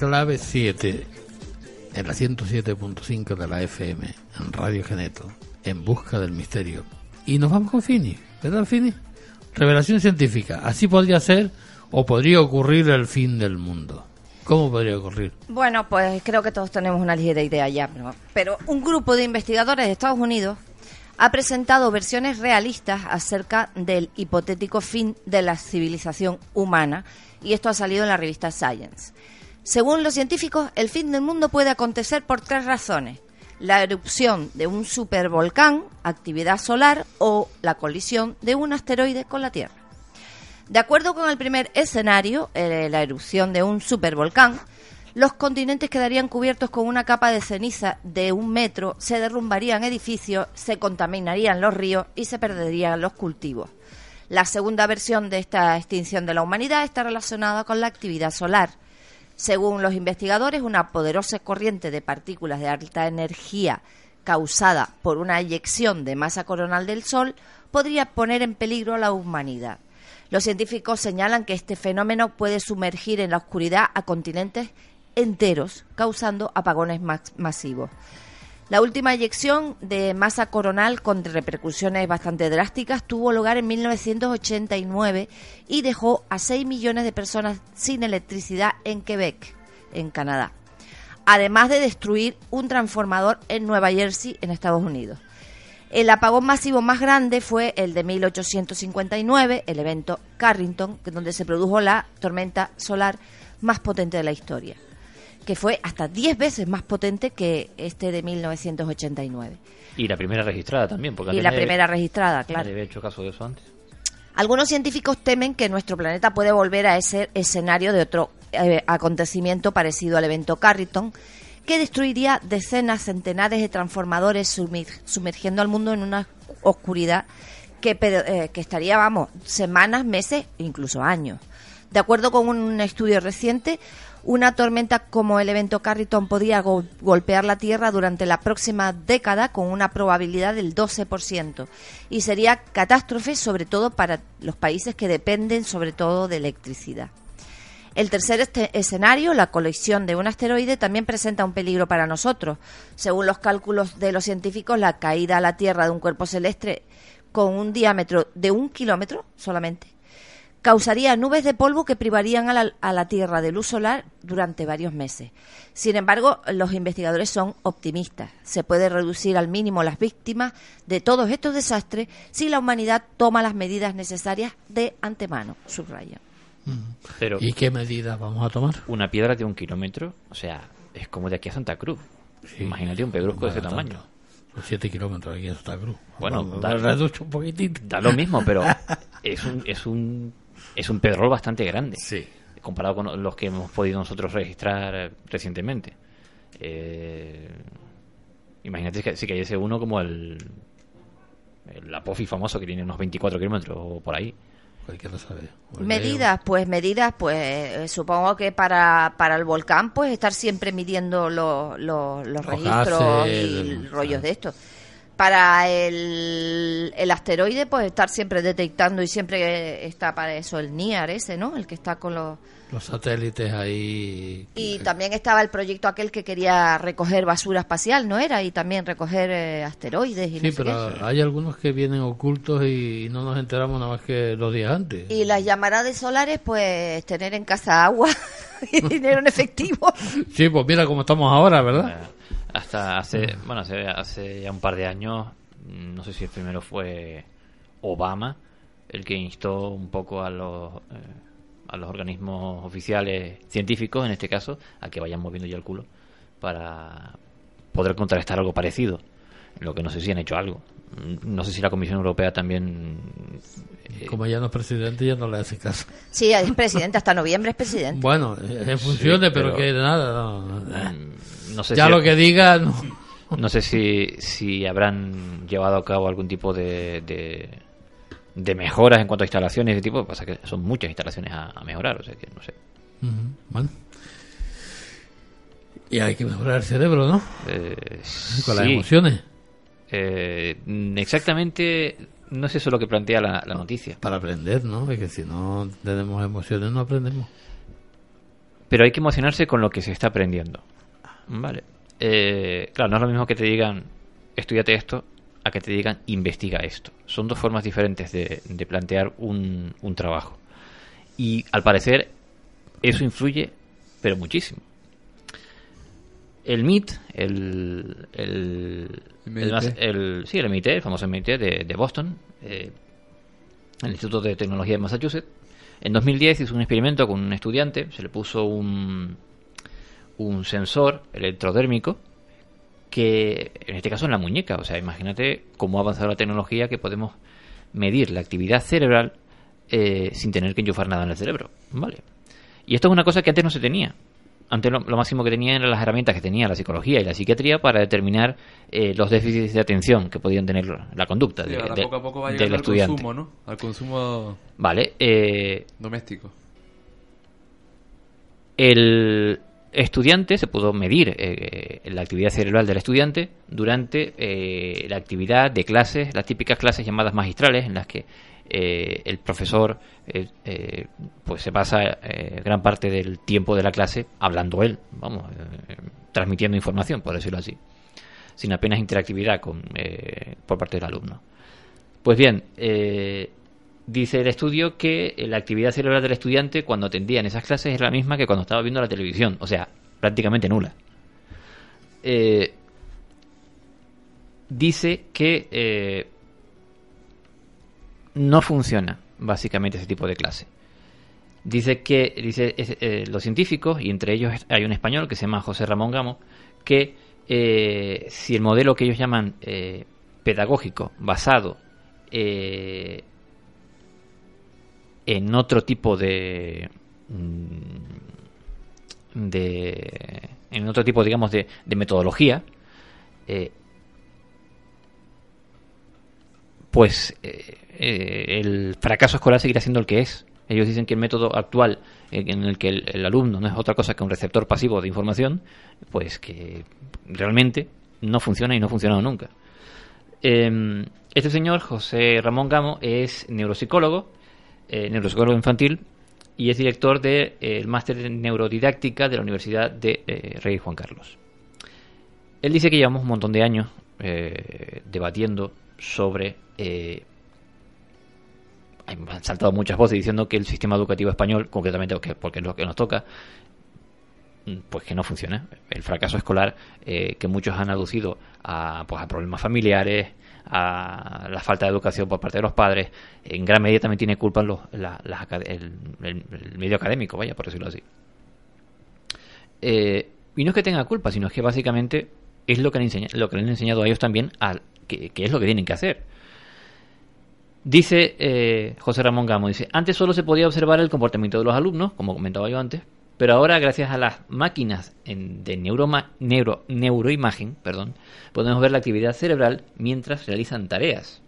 clave 7, en la 107.5 de la FM, en Radio Geneto, en busca del misterio. Y nos vamos con Fini, ¿verdad Fini? Revelación científica. Así podría ser o podría ocurrir el fin del mundo. ¿Cómo podría ocurrir? Bueno, pues creo que todos tenemos una ligera idea ya, pero, pero un grupo de investigadores de Estados Unidos ha presentado versiones realistas acerca del hipotético fin de la civilización humana y esto ha salido en la revista Science. Según los científicos, el fin del mundo puede acontecer por tres razones. La erupción de un supervolcán, actividad solar o la colisión de un asteroide con la Tierra. De acuerdo con el primer escenario, eh, la erupción de un supervolcán, los continentes quedarían cubiertos con una capa de ceniza de un metro, se derrumbarían edificios, se contaminarían los ríos y se perderían los cultivos. La segunda versión de esta extinción de la humanidad está relacionada con la actividad solar. Según los investigadores, una poderosa corriente de partículas de alta energía causada por una eyección de masa coronal del Sol podría poner en peligro a la humanidad. Los científicos señalan que este fenómeno puede sumergir en la oscuridad a continentes enteros, causando apagones masivos. La última eyección de masa coronal con repercusiones bastante drásticas tuvo lugar en 1989 y dejó a 6 millones de personas sin electricidad en Quebec, en Canadá, además de destruir un transformador en Nueva Jersey, en Estados Unidos. El apagón masivo más grande fue el de 1859, el evento Carrington, donde se produjo la tormenta solar más potente de la historia, que fue hasta 10 veces más potente que este de 1989. Y la primera registrada también, porque Y la primera registrada, claro. había hecho caso de eso antes. Algunos científicos temen que nuestro planeta puede volver a ese escenario de otro eh, acontecimiento parecido al evento Carrington, que destruiría decenas, centenares de transformadores, sumir- sumergiendo al mundo en una oscuridad que, eh, que estaría, vamos, semanas, meses, incluso años. De acuerdo con un estudio reciente, una tormenta como el evento Carrington podría go- golpear la Tierra durante la próxima década con una probabilidad del 12% y sería catástrofe sobre todo para los países que dependen sobre todo de electricidad. El tercer este- escenario, la colisión de un asteroide, también presenta un peligro para nosotros. Según los cálculos de los científicos, la caída a la Tierra de un cuerpo celeste con un diámetro de un kilómetro solamente causaría nubes de polvo que privarían a la, a la Tierra de luz solar durante varios meses. Sin embargo, los investigadores son optimistas. Se puede reducir al mínimo las víctimas de todos estos desastres si la humanidad toma las medidas necesarias de antemano, subraya. Pero ¿Y qué medidas vamos a tomar? una piedra de un kilómetro, o sea, es como de aquí a Santa Cruz. Imagínate un pedrusco de ese tamaño. tanto. Son 7 kilómetros aquí en Santa Cruz. Bueno, da, reducho un poquitito. da lo mismo, pero es un, es un, es un pedrol bastante grande. Sí. Comparado con los que hemos podido nosotros registrar eh, recientemente. Eh, imagínate que si cayese uno como el, el Apofi famoso que tiene unos 24 kilómetros o por ahí. Cualquiera sabe. Medidas, pues medidas, pues eh, supongo que para, para el volcán, pues estar siempre midiendo lo- lo- los Los registros y el- rollos de esto. Para el, el asteroide, pues estar siempre detectando y siempre está para eso el NIAR ese, ¿no? El que está con los... Los satélites ahí. Y también estaba el proyecto aquel que quería recoger basura espacial, ¿no era? Y también recoger eh, asteroides y Sí, no sé pero qué. hay algunos que vienen ocultos y no nos enteramos nada más que los días antes. Y las llamaradas solares, pues tener en casa agua y dinero en efectivo. Sí, pues mira cómo estamos ahora, ¿verdad? Hasta hace, bueno, hace, hace ya un par de años, no sé si el primero fue Obama, el que instó un poco a los, eh, a los organismos oficiales científicos, en este caso, a que vayan moviendo ya el culo para poder contrarrestar algo parecido. Lo que no sé si han hecho algo. No sé si la Comisión Europea también. Eh, Como ya no es presidente, ya no le hace caso. Sí, es presidente, hasta noviembre es presidente. Bueno, en funciones, pero, pero- que nada. no. no sé ya si- lo que diga, no. No sé si, si habrán llevado a cabo algún tipo de, de, de mejoras en cuanto a instalaciones de tipo. Pasa que son muchas instalaciones a, a mejorar, o sea que no sé. Ujú, Bueno. Y hay que mejorar el cerebro, ¿no? Eh, Con las sí. emociones. Eh, mm, exactamente, no es eso lo que plantea la, la noticia. Para aprender, ¿no? Es que si no tenemos emociones, no aprendemos. Pero hay que emocionarse con lo que se está aprendiendo. Vale. Eh, claro, no es lo mismo que te digan, estudiate esto, a que te digan, investiga esto. Son dos formas diferentes de, de plantear un, un trabajo. Y al parecer, eso influye, pero muchísimo. El MIT, el, el, el más- el- sí, el MIT, el famoso MIT de, de Boston, eh, el Instituto de Tecnología de Massachusetts, en 2010 hizo un experimento con un estudiante, se le puso un, un sensor electrodérmico que en este caso en la muñeca, o sea, imagínate cómo ha avanzado la tecnología que podemos medir la actividad cerebral eh, sin tener que enchufar nada en el cerebro, ¿vale? Y esto es una cosa que antes no se tenía. Antes lo, lo máximo que tenían eran las herramientas que tenía la psicología y la psiquiatría para determinar eh, los déficits de atención que podían tener la conducta Sí, de- ahora de- poco a poco va del al estudiante. consumo, ¿no? Al consumo Vale, eh, doméstico. el estudiante se pudo medir eh, la actividad cerebral del estudiante durante eh, la actividad de clases, las típicas clases llamadas magistrales, en las que eh, el profesor eh, eh, pues se pasa eh, gran parte del tiempo de la clase hablando él, vamos, transmitiendo información, por decirlo así, sin apenas interactividad con, por parte del alumno. Pues bien, dice el estudio que la actividad cerebral del estudiante cuando atendía en esas clases era la misma que cuando estaba viendo la televisión, o sea, prácticamente nula. Dice que no funciona básicamente ese tipo de clase. Dice que dice eh, los científicos, y entre ellos hay un español que se llama José Ramón Gamo, que eh, si el modelo que ellos llaman eh, pedagógico basado en otro tipo de mm, de en otro tipo digamos de, metodología pues eh, el fracaso escolar seguirá siendo el que es ellos dicen que el método actual eh, en el que el, alumno no es otra cosa que un receptor pasivo de información pues que realmente no funciona y no ha funcionado nunca eh, este señor, José Ramón Gamo, es neuropsicólogo, eh, neuropsicólogo infantil, y es director del máster de neurodidáctica de la Universidad de Rey Juan Carlos. Él dice que llevamos un montón de años debatiendo sobre... han saltado muchas voces diciendo que el sistema educativo español, concretamente que- porque es lo que nos toca, mm, pues que no funciona. El fracaso escolar eh, que muchos han aducido a, pues, a problemas familiares, a la falta de educación por parte de los padres, en gran medida también tiene culpa los, la- las el, el- medio académico, vaya, por decirlo así. Eh, y no es que tenga culpa, sino es que básicamente es lo que, lo que le han enseñado a ellos también, a, que es lo que tienen que hacer. Dice eh, José Ramón Gamo, dice, antes solo se podía observar el comportamiento de los alumnos, como comentaba yo antes, pero ahora gracias a las máquinas en- de neuroma- neuro, neuroimagen, perdón, podemos ver la actividad cerebral mientras realizan tareas.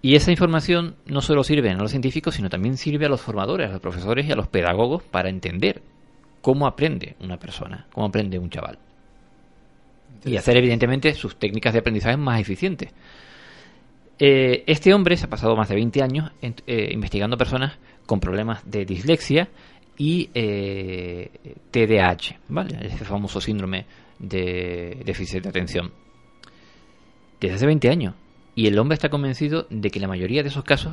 Y esa información no solo sirve a los científicos, sino también sirve a los formadores, a los profesores y a los pedagogos para entender cómo aprende una persona, cómo aprende un chaval. Y hacer evidentemente sus técnicas de aprendizaje más eficientes. Eh, este hombre se ha pasado más de 20 años eh, investigando personas con problemas de dislexia y eh, TDAH, ¿vale? Ese famoso síndrome de déficit de atención. Desde hace 20 años. Y el hombre está convencido de que la mayoría de esos casos,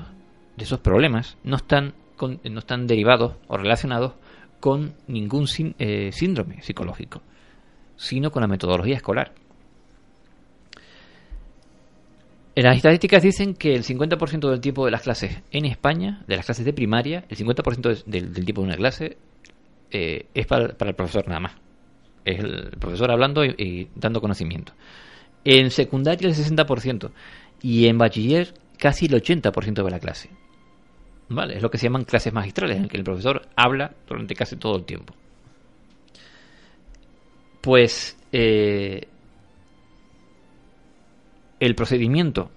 de esos problemas, no están, con- no están derivados o relacionados con ningún eh, síndrome psicológico, sino con la metodología escolar. Las estadísticas dicen que el 50% del tiempo de las clases en España, de las clases de primaria, el 50% es- del, tiempo de una clase eh, es para, el profesor nada más. Es el profesor hablando y, y dando conocimiento. En secundaria el 60% y en bachiller casi el 80% de la clase. ¿Vale? Es lo que se llaman clases magistrales, en el que el profesor habla durante casi todo el tiempo. Pues eh, el procedimiento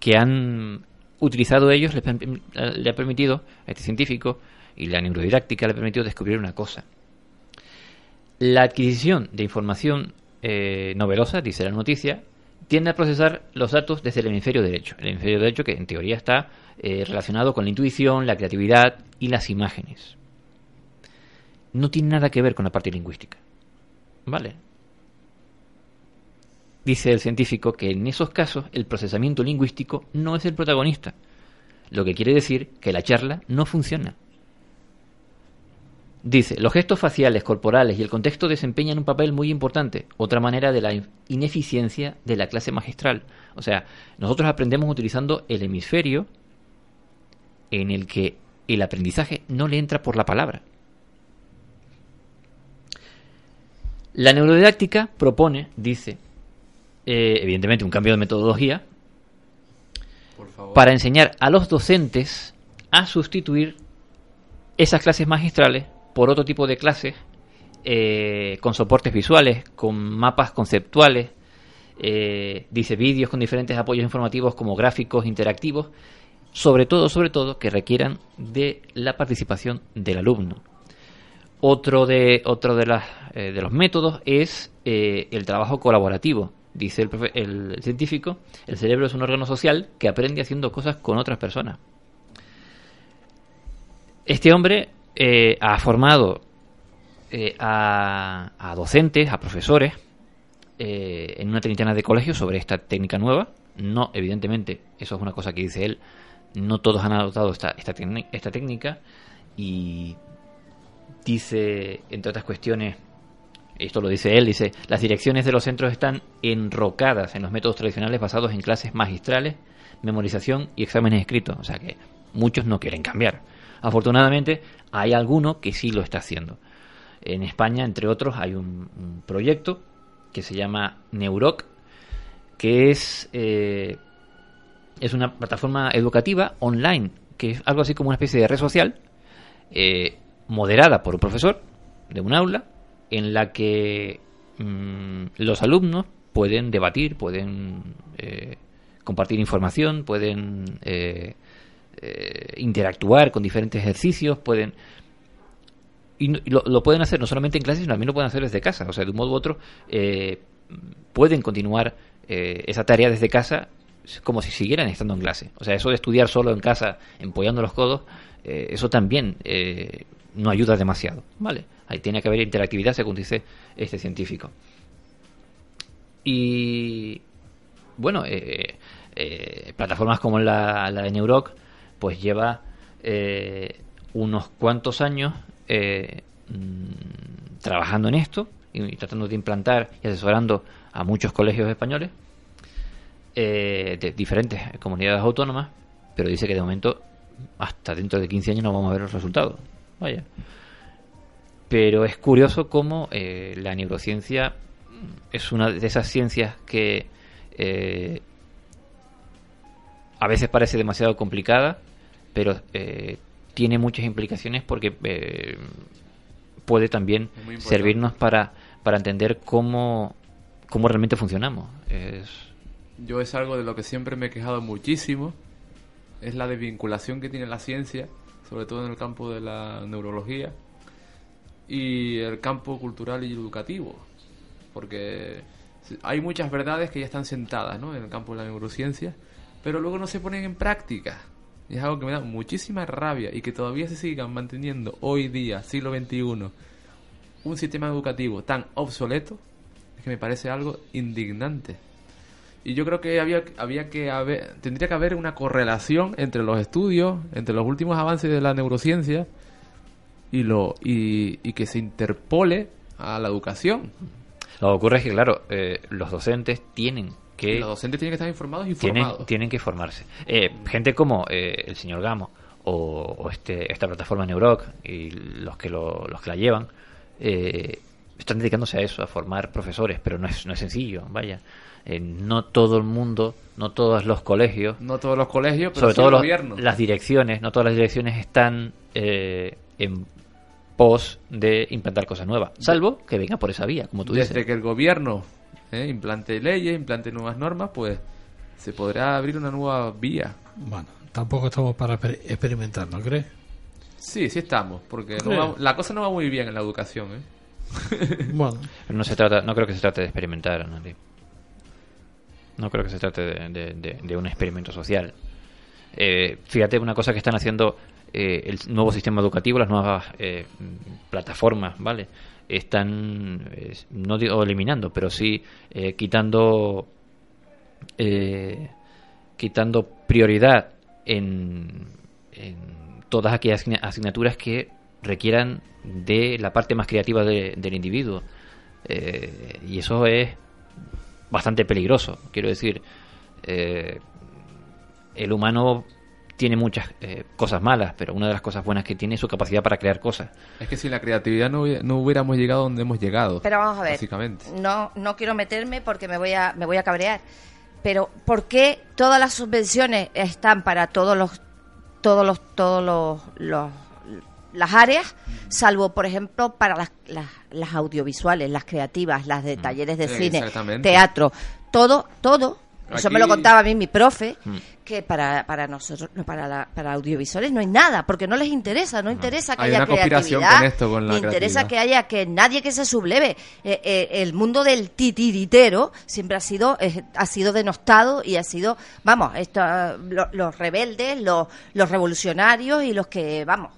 que han utilizado ellos le, perm- le ha permitido a este científico y la neurodidáctica le ha permitido descubrir una cosa. La adquisición de información eh, novedosa, dice la noticia, tiende a procesar los datos desde el hemisferio derecho. El hemisferio derecho que en teoría está eh, relacionado con la intuición, la creatividad y las imágenes. No tiene nada que ver con la parte lingüística. ¿Vale? Dice el científico que en esos casos el procesamiento lingüístico no es el protagonista, lo que quiere decir que la charla no funciona. Dice, los gestos faciales, corporales y el contexto desempeñan un papel muy importante. Otra manera de la in- ineficiencia de la clase magistral. O sea, nosotros aprendemos utilizando el hemisferio en el que el aprendizaje no le entra por la palabra. La neurodidáctica propone, dice, eh, evidentemente un cambio de metodología para enseñar a los docentes a sustituir esas clases magistrales por otro tipo de clases eh, con soportes visuales, con mapas conceptuales, eh, dice vídeos con diferentes apoyos informativos como gráficos interactivos, sobre todo, sobre todo, que requieran de la participación del alumno. Otro de, otro de, las, eh, de los métodos es el trabajo colaborativo. Dice el, profe- el científico, el cerebro es un órgano social que aprende haciendo cosas con otras personas. Este hombre eh, ha formado eh, a, a docentes, a profesores, eh, en una treintena de colegios sobre esta técnica nueva. No, evidentemente, eso es una cosa que dice él, no todos han adoptado esta, esta, esta técnica y dice, entre otras cuestiones, esto lo dice él, dice, las direcciones de los centros están enrocadas en los métodos tradicionales basados en clases magistrales, memorización y exámenes escritos. O sea que muchos no quieren cambiar. Afortunadamente, hay alguno que sí lo está haciendo. En España, entre otros, hay un, proyecto que se llama Neuroc, que es, eh, es una plataforma educativa online, que es algo así como una especie de red social, eh, moderada por un profesor de un aula, en la que mm, los alumnos pueden debatir, pueden eh, compartir información, pueden eh, eh, interactuar con diferentes ejercicios, pueden y, no- lo, lo pueden hacer no solamente en clases, sino también lo pueden hacer desde casa. O sea, de un modo u otro, pueden continuar esa tarea desde casa como si siguieran estando en clase. O sea, eso de estudiar solo en casa, empollando los codos, eso también no ayuda demasiado. ¿Vale? Ahí tiene que haber interactividad, según dice este científico. Y bueno, eh, eh, plataformas como la, la de Neuroc, pues lleva eh, unos cuantos años eh, mm, trabajando en esto y, y tratando de implantar y asesorando a muchos colegios españoles de diferentes comunidades autónomas, pero dice que de momento hasta dentro de 15 años no vamos a ver los resultados. Vaya. Pero es curioso cómo eh, la neurociencia es una de esas ciencias que eh, a veces parece demasiado complicada, pero eh, tiene muchas implicaciones porque puede también servirnos para, para entender cómo, cómo realmente funcionamos. Es, Yo es algo de lo que siempre me he quejado muchísimo, es la desvinculación que tiene la ciencia, sobre todo en el campo de la neurología y el campo cultural y educativo, porque hay muchas verdades que ya están sentadas ¿no? en el campo de la neurociencia, pero luego no se ponen en práctica. Y es algo que me da muchísima rabia y que todavía se sigan manteniendo hoy día, siglo XXI, un sistema educativo tan obsoleto, es que me parece algo indignante. Y yo creo que había, había que haber, tendría que haber una correlación entre los estudios, entre los últimos avances de la neurociencia y, lo, y, y que se interpole a la educación. Lo que ocurre es que, claro, eh, los docentes tienen que... Los docentes tienen que estar informados y tienen, formados. tienen que formarse. Eh, gente como eh, el señor Gamo o, o este, esta plataforma Neuroc y los que, lo, los que la llevan eh, están dedicándose a eso, a formar profesores, pero no es, no es sencillo, vaya. Eh, no todo el mundo, no todos los colegios, No todos los colegios, pero sobre todo los- las direcciones, no todas las direcciones están eh, en pos de implantar cosas nuevas, salvo que venga por esa vía, como tú Desde dices. que el gobierno eh, implante leyes, implante nuevas normas, pues se podrá abrir una nueva vía. Bueno, tampoco estamos para exper- experimentar, ¿no crees? Sí, sí estamos, porque no va- la cosa no va muy bien en la educación. ¿eh? Bueno. Pero no se trata, no creo que se trate de experimentar, Nati. No creo que se trate de, de- de- de un experimento social. Eh, fíjate una cosa que están haciendo eh, el nuevo sistema educativo, las nuevas eh, plataformas, ¿vale? Están, eh, no eliminando, pero sí eh, quitando, quitando prioridad en, en todas aquellas asigna- asignaturas que requieran de la parte más creativa de- del individuo. Y eso es bastante peligroso. Quiero decir, el humano tiene muchas eh, cosas malas, pero una de las cosas buenas que tiene es su capacidad para crear cosas. Es que sin la creatividad no, no hubiéramos llegado donde hemos llegado. Pero vamos a ver. Básicamente. No, no quiero meterme porque me voy a, me voy a cabrear. Pero ¿por qué todas las subvenciones están para todos los, todos los, todos los, los- las áreas, salvo por ejemplo para las, las, las audiovisuales, las creativas, las de talleres de Sí, cine, teatro, todo, todo. Eso me lo contaba a mí mi profe, Mm. que para, para nosotros, no, para, la- para audiovisuales no hay nada, porque no les interesa, no interesa que Hay haya una creatividad, con esto, con la ni interesa que haya que nadie que se subleve. Eh, eh, el mundo del titiritero siempre ha sido eh, ha sido denostado y ha sido, vamos, esto, lo- los rebeldes, los, los revolucionarios y los que, vamos,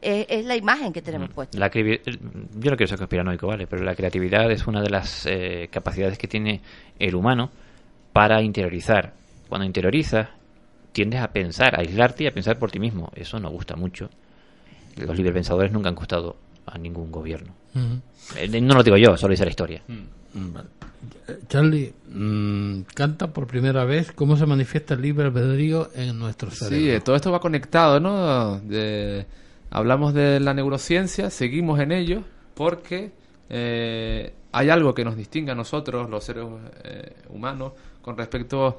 es, es la imagen que tenemos puesta. La yo no quiero ser conspiranoico, ¿vale? Pero la creatividad es una de las eh, capacidades que tiene el humano para interiorizar. Cuando interiorizas, tiendes a pensar, a aislarte y a pensar por ti mismo. Eso nos gusta mucho. Los librepensadores nunca han gustado a ningún gobierno. Eh, No lo digo yo, solo dice la historia. Mm, vale. Eh, Charlie, mm, canta por primera vez cómo se manifiesta el libre albedrío en nuestro cerebro. Sí, eh, todo esto va conectado, ¿no? De- hablamos de la neurociencia, seguimos en ello, porque eh, hay algo que nos distingue a nosotros, los seres eh, humanos, con respecto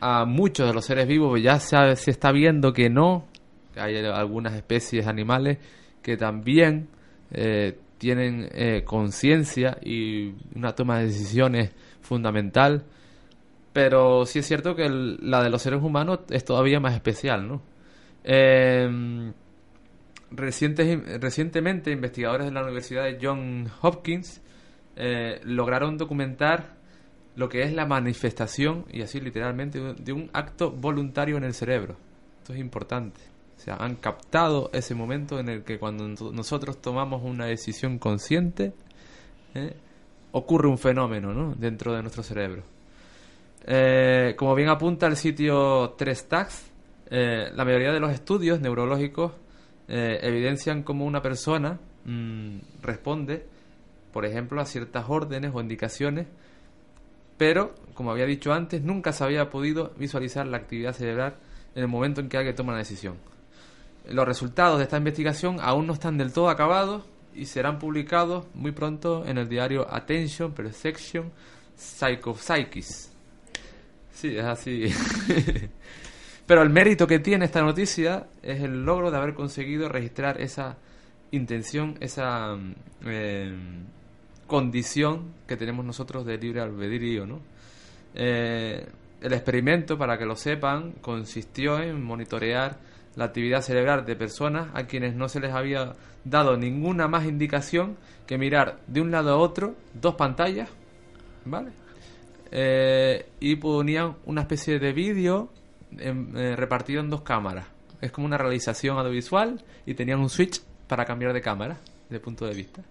a muchos de los seres vivos. Ya se, se está viendo que no, que hay algunas especies animales que también eh, tienen eh, conciencia y una toma de decisiones fundamental. Pero sí es cierto que el- la de los seres humanos es todavía más especial, ¿no? Eh, recientes, recientemente, investigadores de la Universidad de Johns Hopkins eh, lograron documentar lo que es la manifestación, y así literalmente, de un acto voluntario en el cerebro. Esto es importante. O sea, han captado ese momento en el que cuando nosotros tomamos una decisión consciente, ¿eh? ocurre un fenómeno ¿no? dentro de nuestro cerebro. Eh, como bien apunta el sitio 3TAX, eh, la mayoría de los estudios neurológicos evidencian cómo una persona mm, responde, por ejemplo, a ciertas órdenes o indicaciones, pero, como había dicho antes, nunca se había podido visualizar la actividad cerebral en el momento en que alguien toma una decisión. Los resultados de esta investigación aún no están del todo acabados y serán publicados muy pronto en el diario Attention Perception Psychopsychis. Sí, es así. Pero el mérito que tiene esta noticia es el logro de haber conseguido registrar esa intención, esa mm, eh, condición que tenemos nosotros de libre albedrío, ¿no? Eh, el experimento, para que lo sepan, consistió en monitorear la actividad cerebral de personas a quienes no se les había dado ninguna más indicación que mirar de un lado a otro dos pantallas, ¿vale? Eh, y ponían una especie de vídeo en- eh, repartido en dos cámaras. Es como una realización audiovisual y tenían un switch para cambiar de cámara, de punto de vista.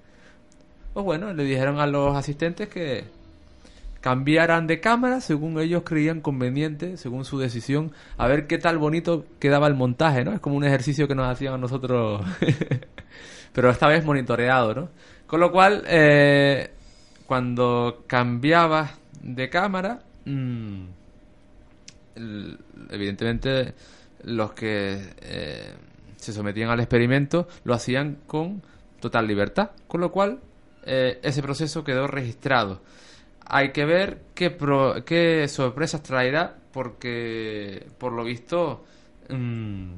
Pues bueno, le dijeron a los asistentes que cambiaran de cámara según ellos creían conveniente, según su decisión, a ver qué tal bonito quedaba el montaje, ¿no? Es como un ejercicio que nos hacían a nosotros, pero esta vez monitoreado, ¿no? Con lo cual, eh, cuando cambiabas de cámara, mm, evidentemente los que eh, se sometían al experimento lo hacían con total libertad, con lo cual eh, ese proceso quedó registrado. Hay que ver qué, pro- qué sorpresas traerá, porque por lo visto mm,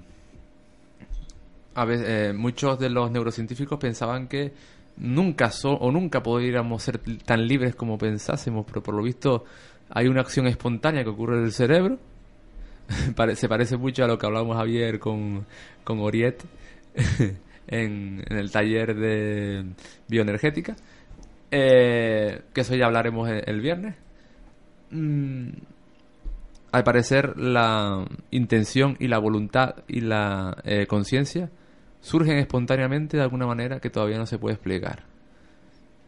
a veces, eh, muchos de los neurocientíficos pensaban que nunca so- o nunca podríamos ser tan libres como pensásemos, pero por lo visto hay una acción espontánea que ocurre en el cerebro. Se parece mucho a lo que hablábamos ayer con, con Oriet en, el taller de bioenergética, eh, que eso ya hablaremos el, el viernes. Mm, al parecer la intención y la voluntad y la eh, conciencia surgen espontáneamente de alguna manera que todavía no se puede explicar.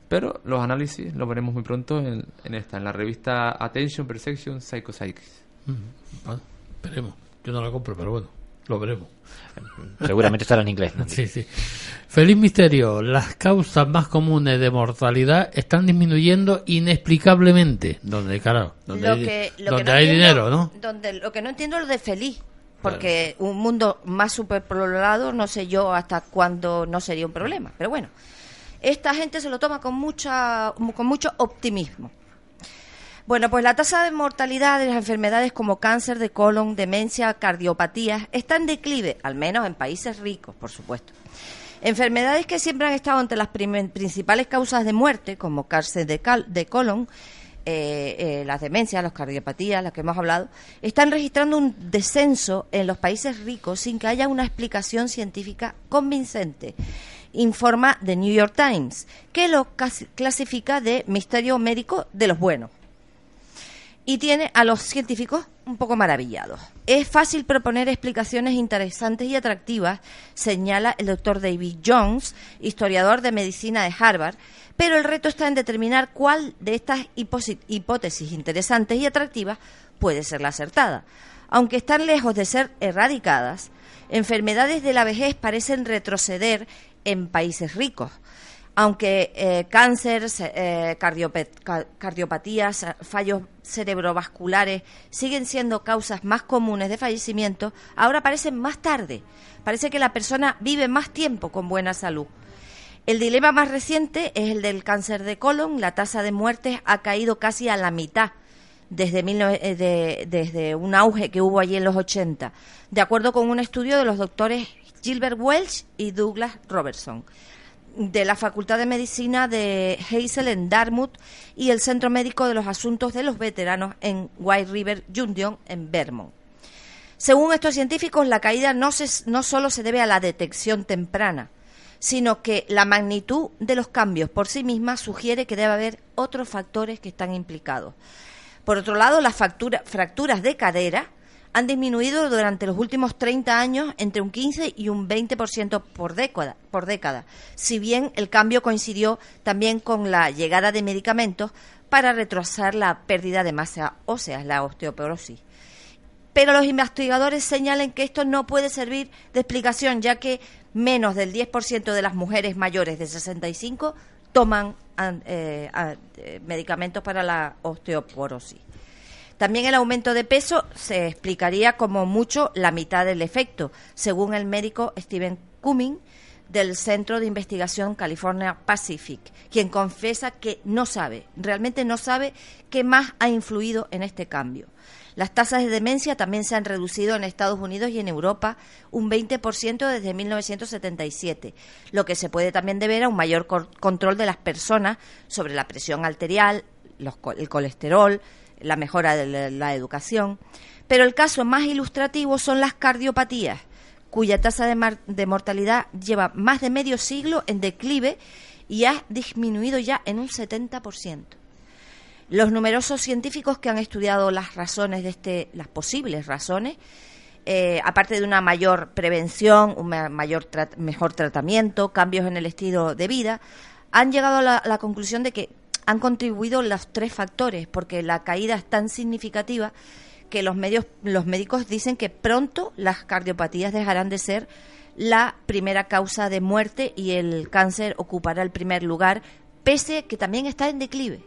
Pero los análisis los veremos muy pronto en, esta, en la revista Attention Perception Psychopsychics. Ujú. Vale, esperemos. Yo no la compro, pero bueno. Lo veremos. Seguramente estará en inglés. ¿no? Sí, sí. Feliz misterio. Las causas más comunes de mortalidad están disminuyendo inexplicablemente. Donde, carajo, donde, Lo hay, que, lo que donde no hay entiendo- dinero, ¿no? Donde, lo que no entiendo es lo de feliz. Porque un mundo más superpoblado, no sé yo hasta cuándo no sería un problema. Pero bueno, esta gente se lo toma con, mucha, con mucho optimismo. Bueno, pues la tasa de mortalidad de las enfermedades como cáncer de colon, demencia, cardiopatías está en declive, al menos en países ricos, por supuesto. Enfermedades que siempre han estado entre las principales causas de muerte, como cáncer de, cal- de colon, eh, eh, las demencias, las cardiopatías, las que hemos hablado, están registrando un descenso en los países ricos sin que haya una explicación científica convincente. Informa The New York Times, que lo clasifica de misterio médico de los buenos y tiene a los científicos un poco maravillados. Es fácil proponer explicaciones interesantes y atractivas, señala el doctor David Jones, historiador de medicina de Harvard, pero el reto está en determinar cuál de estas hipótesis interesantes y atractivas puede ser la acertada. Aunque están lejos de ser erradicadas, enfermedades de la vejez parecen retroceder en países ricos aunque eh, cáncer, ce- eh, cardiopatías, fallos cerebrovasculares siguen siendo causas más comunes de fallecimiento, ahora parecen más tarde. Parece que la persona vive más tiempo con buena salud. El dilema más reciente es el del cáncer de colon. La tasa de muertes ha caído casi a la mitad desde, 19 eh, de- desde un auge que hubo allí en los 80, de acuerdo con un estudio de los doctores Gilbert Welch y Douglas Robertson de la Facultad de Medicina de Hazel en Dartmouth y el Centro Médico de los Asuntos de los Veteranos en White River Junction en Vermont. Según estos científicos, la caída no, no solo se debe a la detección temprana, sino que la magnitud de los cambios por sí misma sugiere que debe haber otros factores que están implicados. Por otro lado, las fracturas de cadera han disminuido durante los últimos 30 años entre un 15 y un 20% por década, por década, si bien el cambio coincidió también con la llegada de medicamentos para retrasar la pérdida de masa ósea, la osteoporosis. Pero los investigadores señalan que esto no puede servir de explicación, ya que menos del 10% de las mujeres mayores de 65 toman an- eh, eh, medicamentos para la osteoporosis. También el aumento de peso se explicaría como mucho la mitad del efecto, según el médico Steven Cumming del Centro de Investigación California Pacific, quien confiesa que no sabe, realmente no sabe qué más ha influido en este cambio. Las tasas de demencia también se han reducido en Estados Unidos y en Europa un 20% desde 1977, lo que se puede también deber a un mayor control de las personas sobre la presión arterial, los el colesterol, la mejora de la, educación. Pero el caso más ilustrativo son las cardiopatías, cuya tasa de, mar- de mortalidad lleva más de medio siglo en declive y ha disminuido ya en un 70%. Los numerosos científicos que han estudiado las razones de este, las posibles razones, eh, aparte de una mayor prevención, un ma- mayor mejor tratamiento, cambios en el estilo de vida, han llegado a la conclusión de que han contribuido los tres factores, porque la caída es tan significativa que los medios, los médicos dicen que pronto las cardiopatías dejarán de ser la primera causa de muerte y el cáncer ocupará el primer lugar, pese que también está en declive.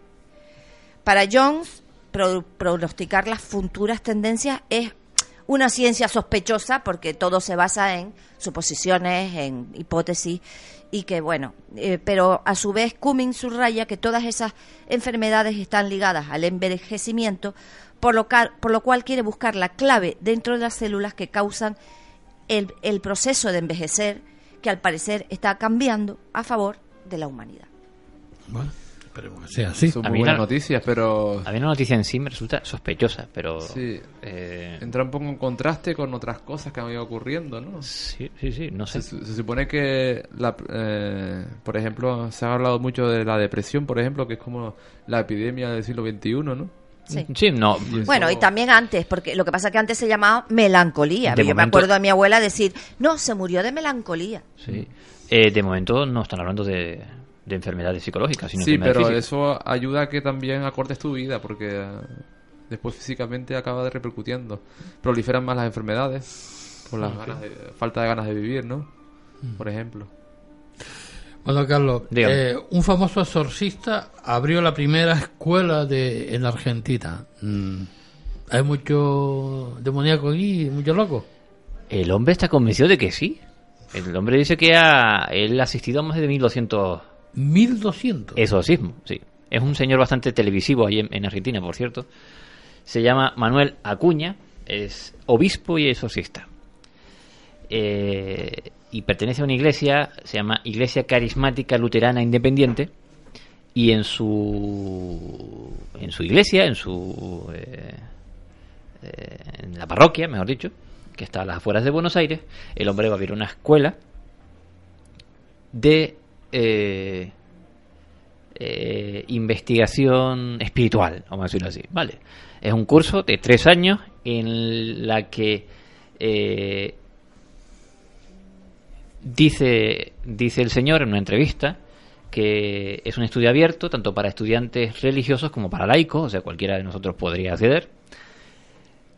Para Jones, pro- pronosticar las futuras tendencias es una ciencia sospechosa porque todo se basa en suposiciones, en hipótesis y que bueno, eh, pero a su vez Cumming subraya que todas esas enfermedades están ligadas al envejecimiento, por lo, cal- por lo cual quiere buscar la clave dentro de las células que causan el, el proceso de envejecer que al parecer está cambiando a favor de la humanidad. Esperemos que sea así. Son A muy mí buenas la- noticias, pero A mí la noticia en sí me resulta sospechosa, pero... Sí. eh, entra un poco en contraste con otras cosas que han ido ocurriendo, ¿no? sí, sí, sí, no sé. Se, se supone que, la, eh, por ejemplo, se ha hablado mucho de la depresión, por ejemplo, que es como la epidemia del siglo XXI, ¿no? Sí. Sí, no. Y Bueno, eso- y también antes, porque lo que pasa es que antes se llamaba melancolía. De Yo me momento- acuerdo de mi abuela decir, no, se murió de melancolía. Sí. Eh, de momento no están hablando de, de enfermedades psicológicas, sino Sí, pero físicas. eso ayuda a que también acortes tu vida, porque después físicamente acaba de repercutiendo. Proliferan más las enfermedades, Por la Ok. ganas de- falta de ganas de vivir, ¿no? Por ejemplo. Bueno, Carlos, eh, un famoso exorcista abrió la primera escuela de en Argentina. Mm, ¿Hay mucho demoníaco aquí, mucho loco? El hombre está convencido de que sí. El hombre dice que ha, él ha asistido a más de 1200 1200. exorcismos, sí. Es un señor bastante televisivo ahí en, en Argentina, por cierto. Se llama Manuel Acuña, es obispo y exorcista. Eh, y pertenece a una iglesia, se llama Iglesia Carismática Luterana Independiente. Y en su, en su iglesia, en su eh, eh, en la parroquia, mejor dicho, que está a las afueras de Buenos Aires, el hombre va a abrir una escuela de eh, eh, investigación espiritual, vamos a decirlo así, ¿vale? Es un curso de tres años en la que eh, dice, dice el señor en una entrevista que es un estudio abierto tanto para estudiantes religiosos como para laicos, o sea, cualquiera de nosotros podría acceder,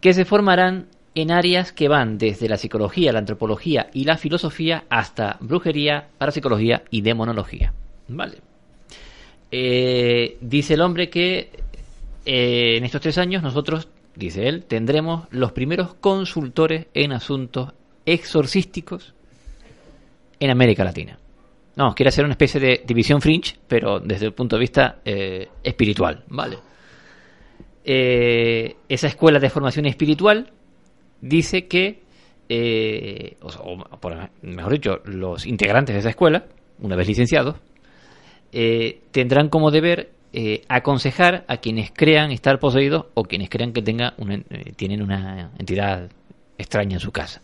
que se formarán en áreas que van desde la psicología, la antropología y la filosofía hasta brujería, parapsicología y demonología. Vale. Eh, dice el hombre que eh, en estos tres años nosotros, dice él, tendremos los primeros consultores en asuntos exorcísticos en América Latina. No, quiere hacer una especie de división fringe, pero desde el punto de vista eh, espiritual, ¿vale? Esa escuela de formación espiritual dice que, eh, o, por- mejor dicho, los integrantes de esa escuela, una vez licenciados, eh, tendrán como deber eh, aconsejar a quienes crean estar poseídos o quienes crean que tenga tienen una entidad extraña en su casa.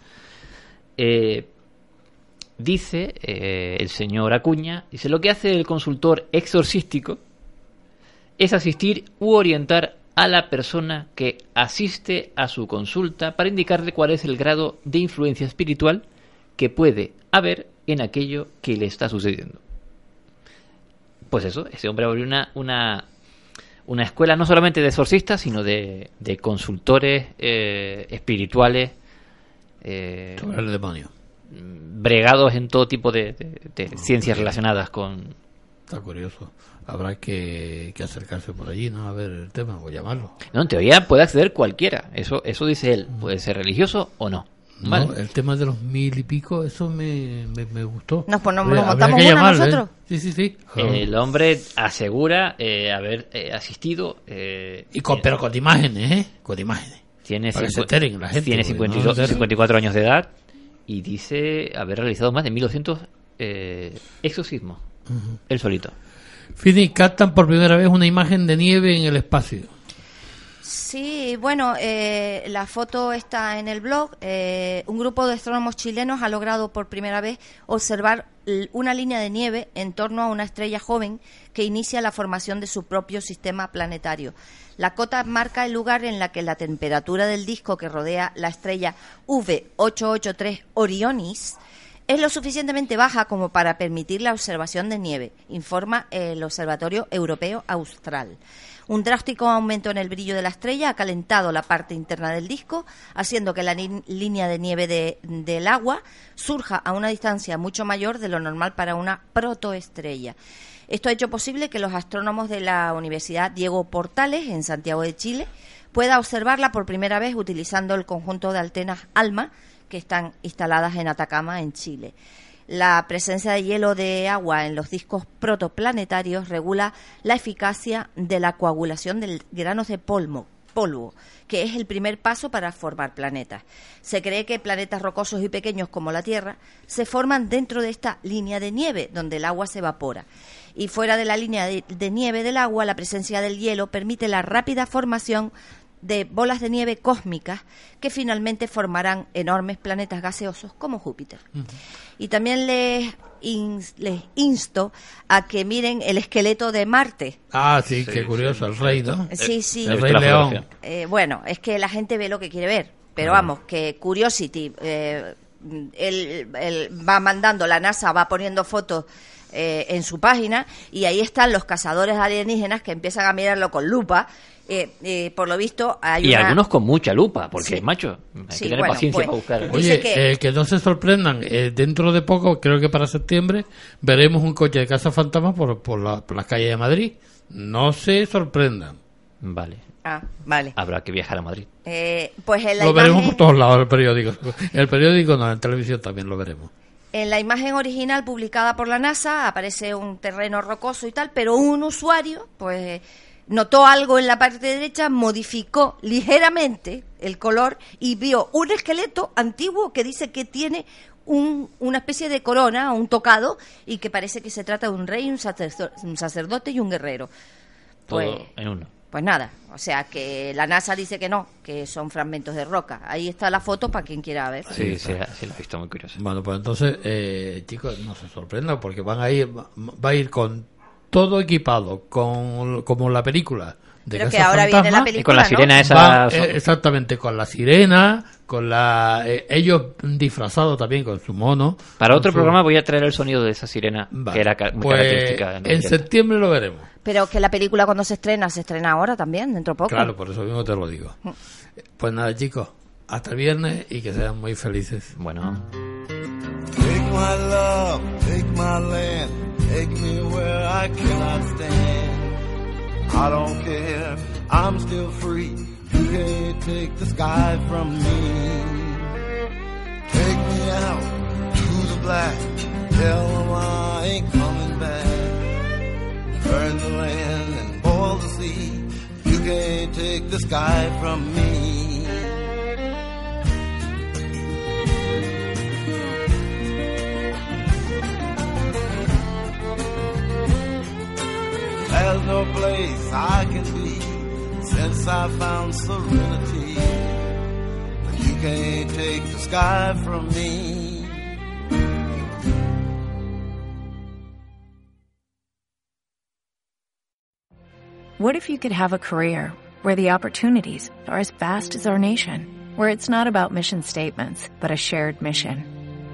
Dice el señor Acuña, dice, lo que hace el consultor exorcístico es asistir u orientar a la persona que asiste a su consulta para indicarle cuál es el grado de influencia espiritual que puede haber en aquello que le está sucediendo. Pues eso, ese hombre abrió una, una, una escuela no solamente de exorcistas, sino de, de consultores eh, espirituales. eh, Sobre el demonio. bregados en todo tipo de, de- de ciencias relacionadas con... Está curioso. Habrá que, que acercarse por allí, ¿no? A ver el tema, o llamarlo. No, en teoría puede acceder cualquiera, eso, eso dice él, puede ser religioso o no. No, ¿vale? el tema de los mil y pico, eso me, me, me gustó. Nos ponemos- nos montamos una llamarle, ¿eh? nosotros. Sí, sí, sí. El hombre asegura eh, haber eh, asistido... eh, Y con, pero con imágenes, ¿eh? Con imágenes. Tiene, Para que se cincu- la gente, tiene porque 52 no se enteren. 54 años de edad y dice haber realizado más de 1200 eh, exorcismos. Ujú. Él solito. Fini, captan por primera vez una imagen de nieve en el espacio. Sí, bueno, eh, la foto está en el blog. Eh, un grupo de astrónomos chilenos ha logrado por primera vez observar una línea de nieve en torno a una estrella joven que inicia la formación de su propio sistema planetario. La cota marca el lugar en la que la temperatura del disco que rodea la estrella V883 Orionis es lo suficientemente baja como para permitir la observación de nieve, informa el Observatorio Europeo Austral. Un drástico aumento en el brillo de la estrella ha calentado la parte interna del disco, haciendo que la línea de nieve de- del agua surja a una distancia mucho mayor de lo normal para una protoestrella. Esto ha hecho posible que los astrónomos de la Universidad Diego Portales, en Santiago de Chile, pueda observarla por primera vez utilizando el conjunto de antenas ALMA que están instaladas en Atacama, en Chile. La presencia de hielo de agua en los discos protoplanetarios regula la eficacia de la coagulación de granos de polvo, polvo, que es el primer paso para formar planetas. Se cree que planetas rocosos y pequeños como la Tierra se forman dentro de esta línea de nieve, donde el agua se evapora. Y fuera de la línea de, de nieve del agua, la presencia del hielo permite la rápida formación de bolas de nieve cósmicas que finalmente formarán enormes planetas gaseosos como Júpiter. Y también les, les insto a que miren el esqueleto de Marte. Ah, sí, qué curioso, el rey, ¿no? Sí, sí. El rey león. Eh, bueno, es que la gente ve lo que quiere ver, pero vamos, que Curiosity, eh, él, él va mandando, la NASA va poniendo fotos eh, en su página y ahí están los cazadores alienígenas que empiezan a mirarlo con lupa. Eh, eh, por lo visto hay Y una- algunos con mucha lupa, porque, Sí. macho, hay Sí, que tener bueno, paciencia pues, para buscar. Oye, que- que... que no se sorprendan, eh, dentro de poco, creo que para septiembre, veremos un coche de casa fantasma por, por, la, por las calles de Madrid. No se sorprendan. Vale, Ah, vale. habrá que viajar a Madrid. Eh, pues en la Lo veremos por todos lados, el periódico. El periódico no, en televisión también lo veremos. En la imagen original publicada por la NASA aparece un terreno rocoso y tal, pero un usuario, pues, notó algo en la parte derecha, modificó ligeramente el color y vio un esqueleto antiguo que dice que tiene un- una especie de corona, un tocado, y que parece que se trata de un rey, un sacerdo- un sacerdote y un guerrero. Todo Pues, en uno. Pues nada, o sea que la NASA dice que no, que son fragmentos de roca. Ahí está la foto para quien quiera ver. Sí, sí, sí, lo he visto muy curioso. Bueno, pues entonces, eh, chicos, no se sorprendan porque van a ir, va va a ir con todo equipado, con como la película. De Pero que ahora viene la película, Y con la ¿no? sirena esa- eh, exactamente, con la sirena, con la eh, ellos disfrazados también con su mono. Para otro su- programa voy a traer el sonido de esa sirena, que era ca- muy Pues, característica. en septiembre lo veremos. Pero que la película cuando se estrena, se estrena ahora también, dentro de poco. Claro, por eso mismo te lo digo. Pues nada, chicos, hasta el viernes y que sean muy felices. Bueno. Take my love, take my land, take me where I cannot stand. I don't care, I'm still free. You can't take the sky from me. Take me out to the black, tell them I ain't coming back. Burn the land and boil the sea. You can't take the sky from me. There's no place I can be since I found serenity. But you can't take the sky from me. What if you could have a career where the opportunities are as vast as our nation, where it's not about mission statements, but a shared mission?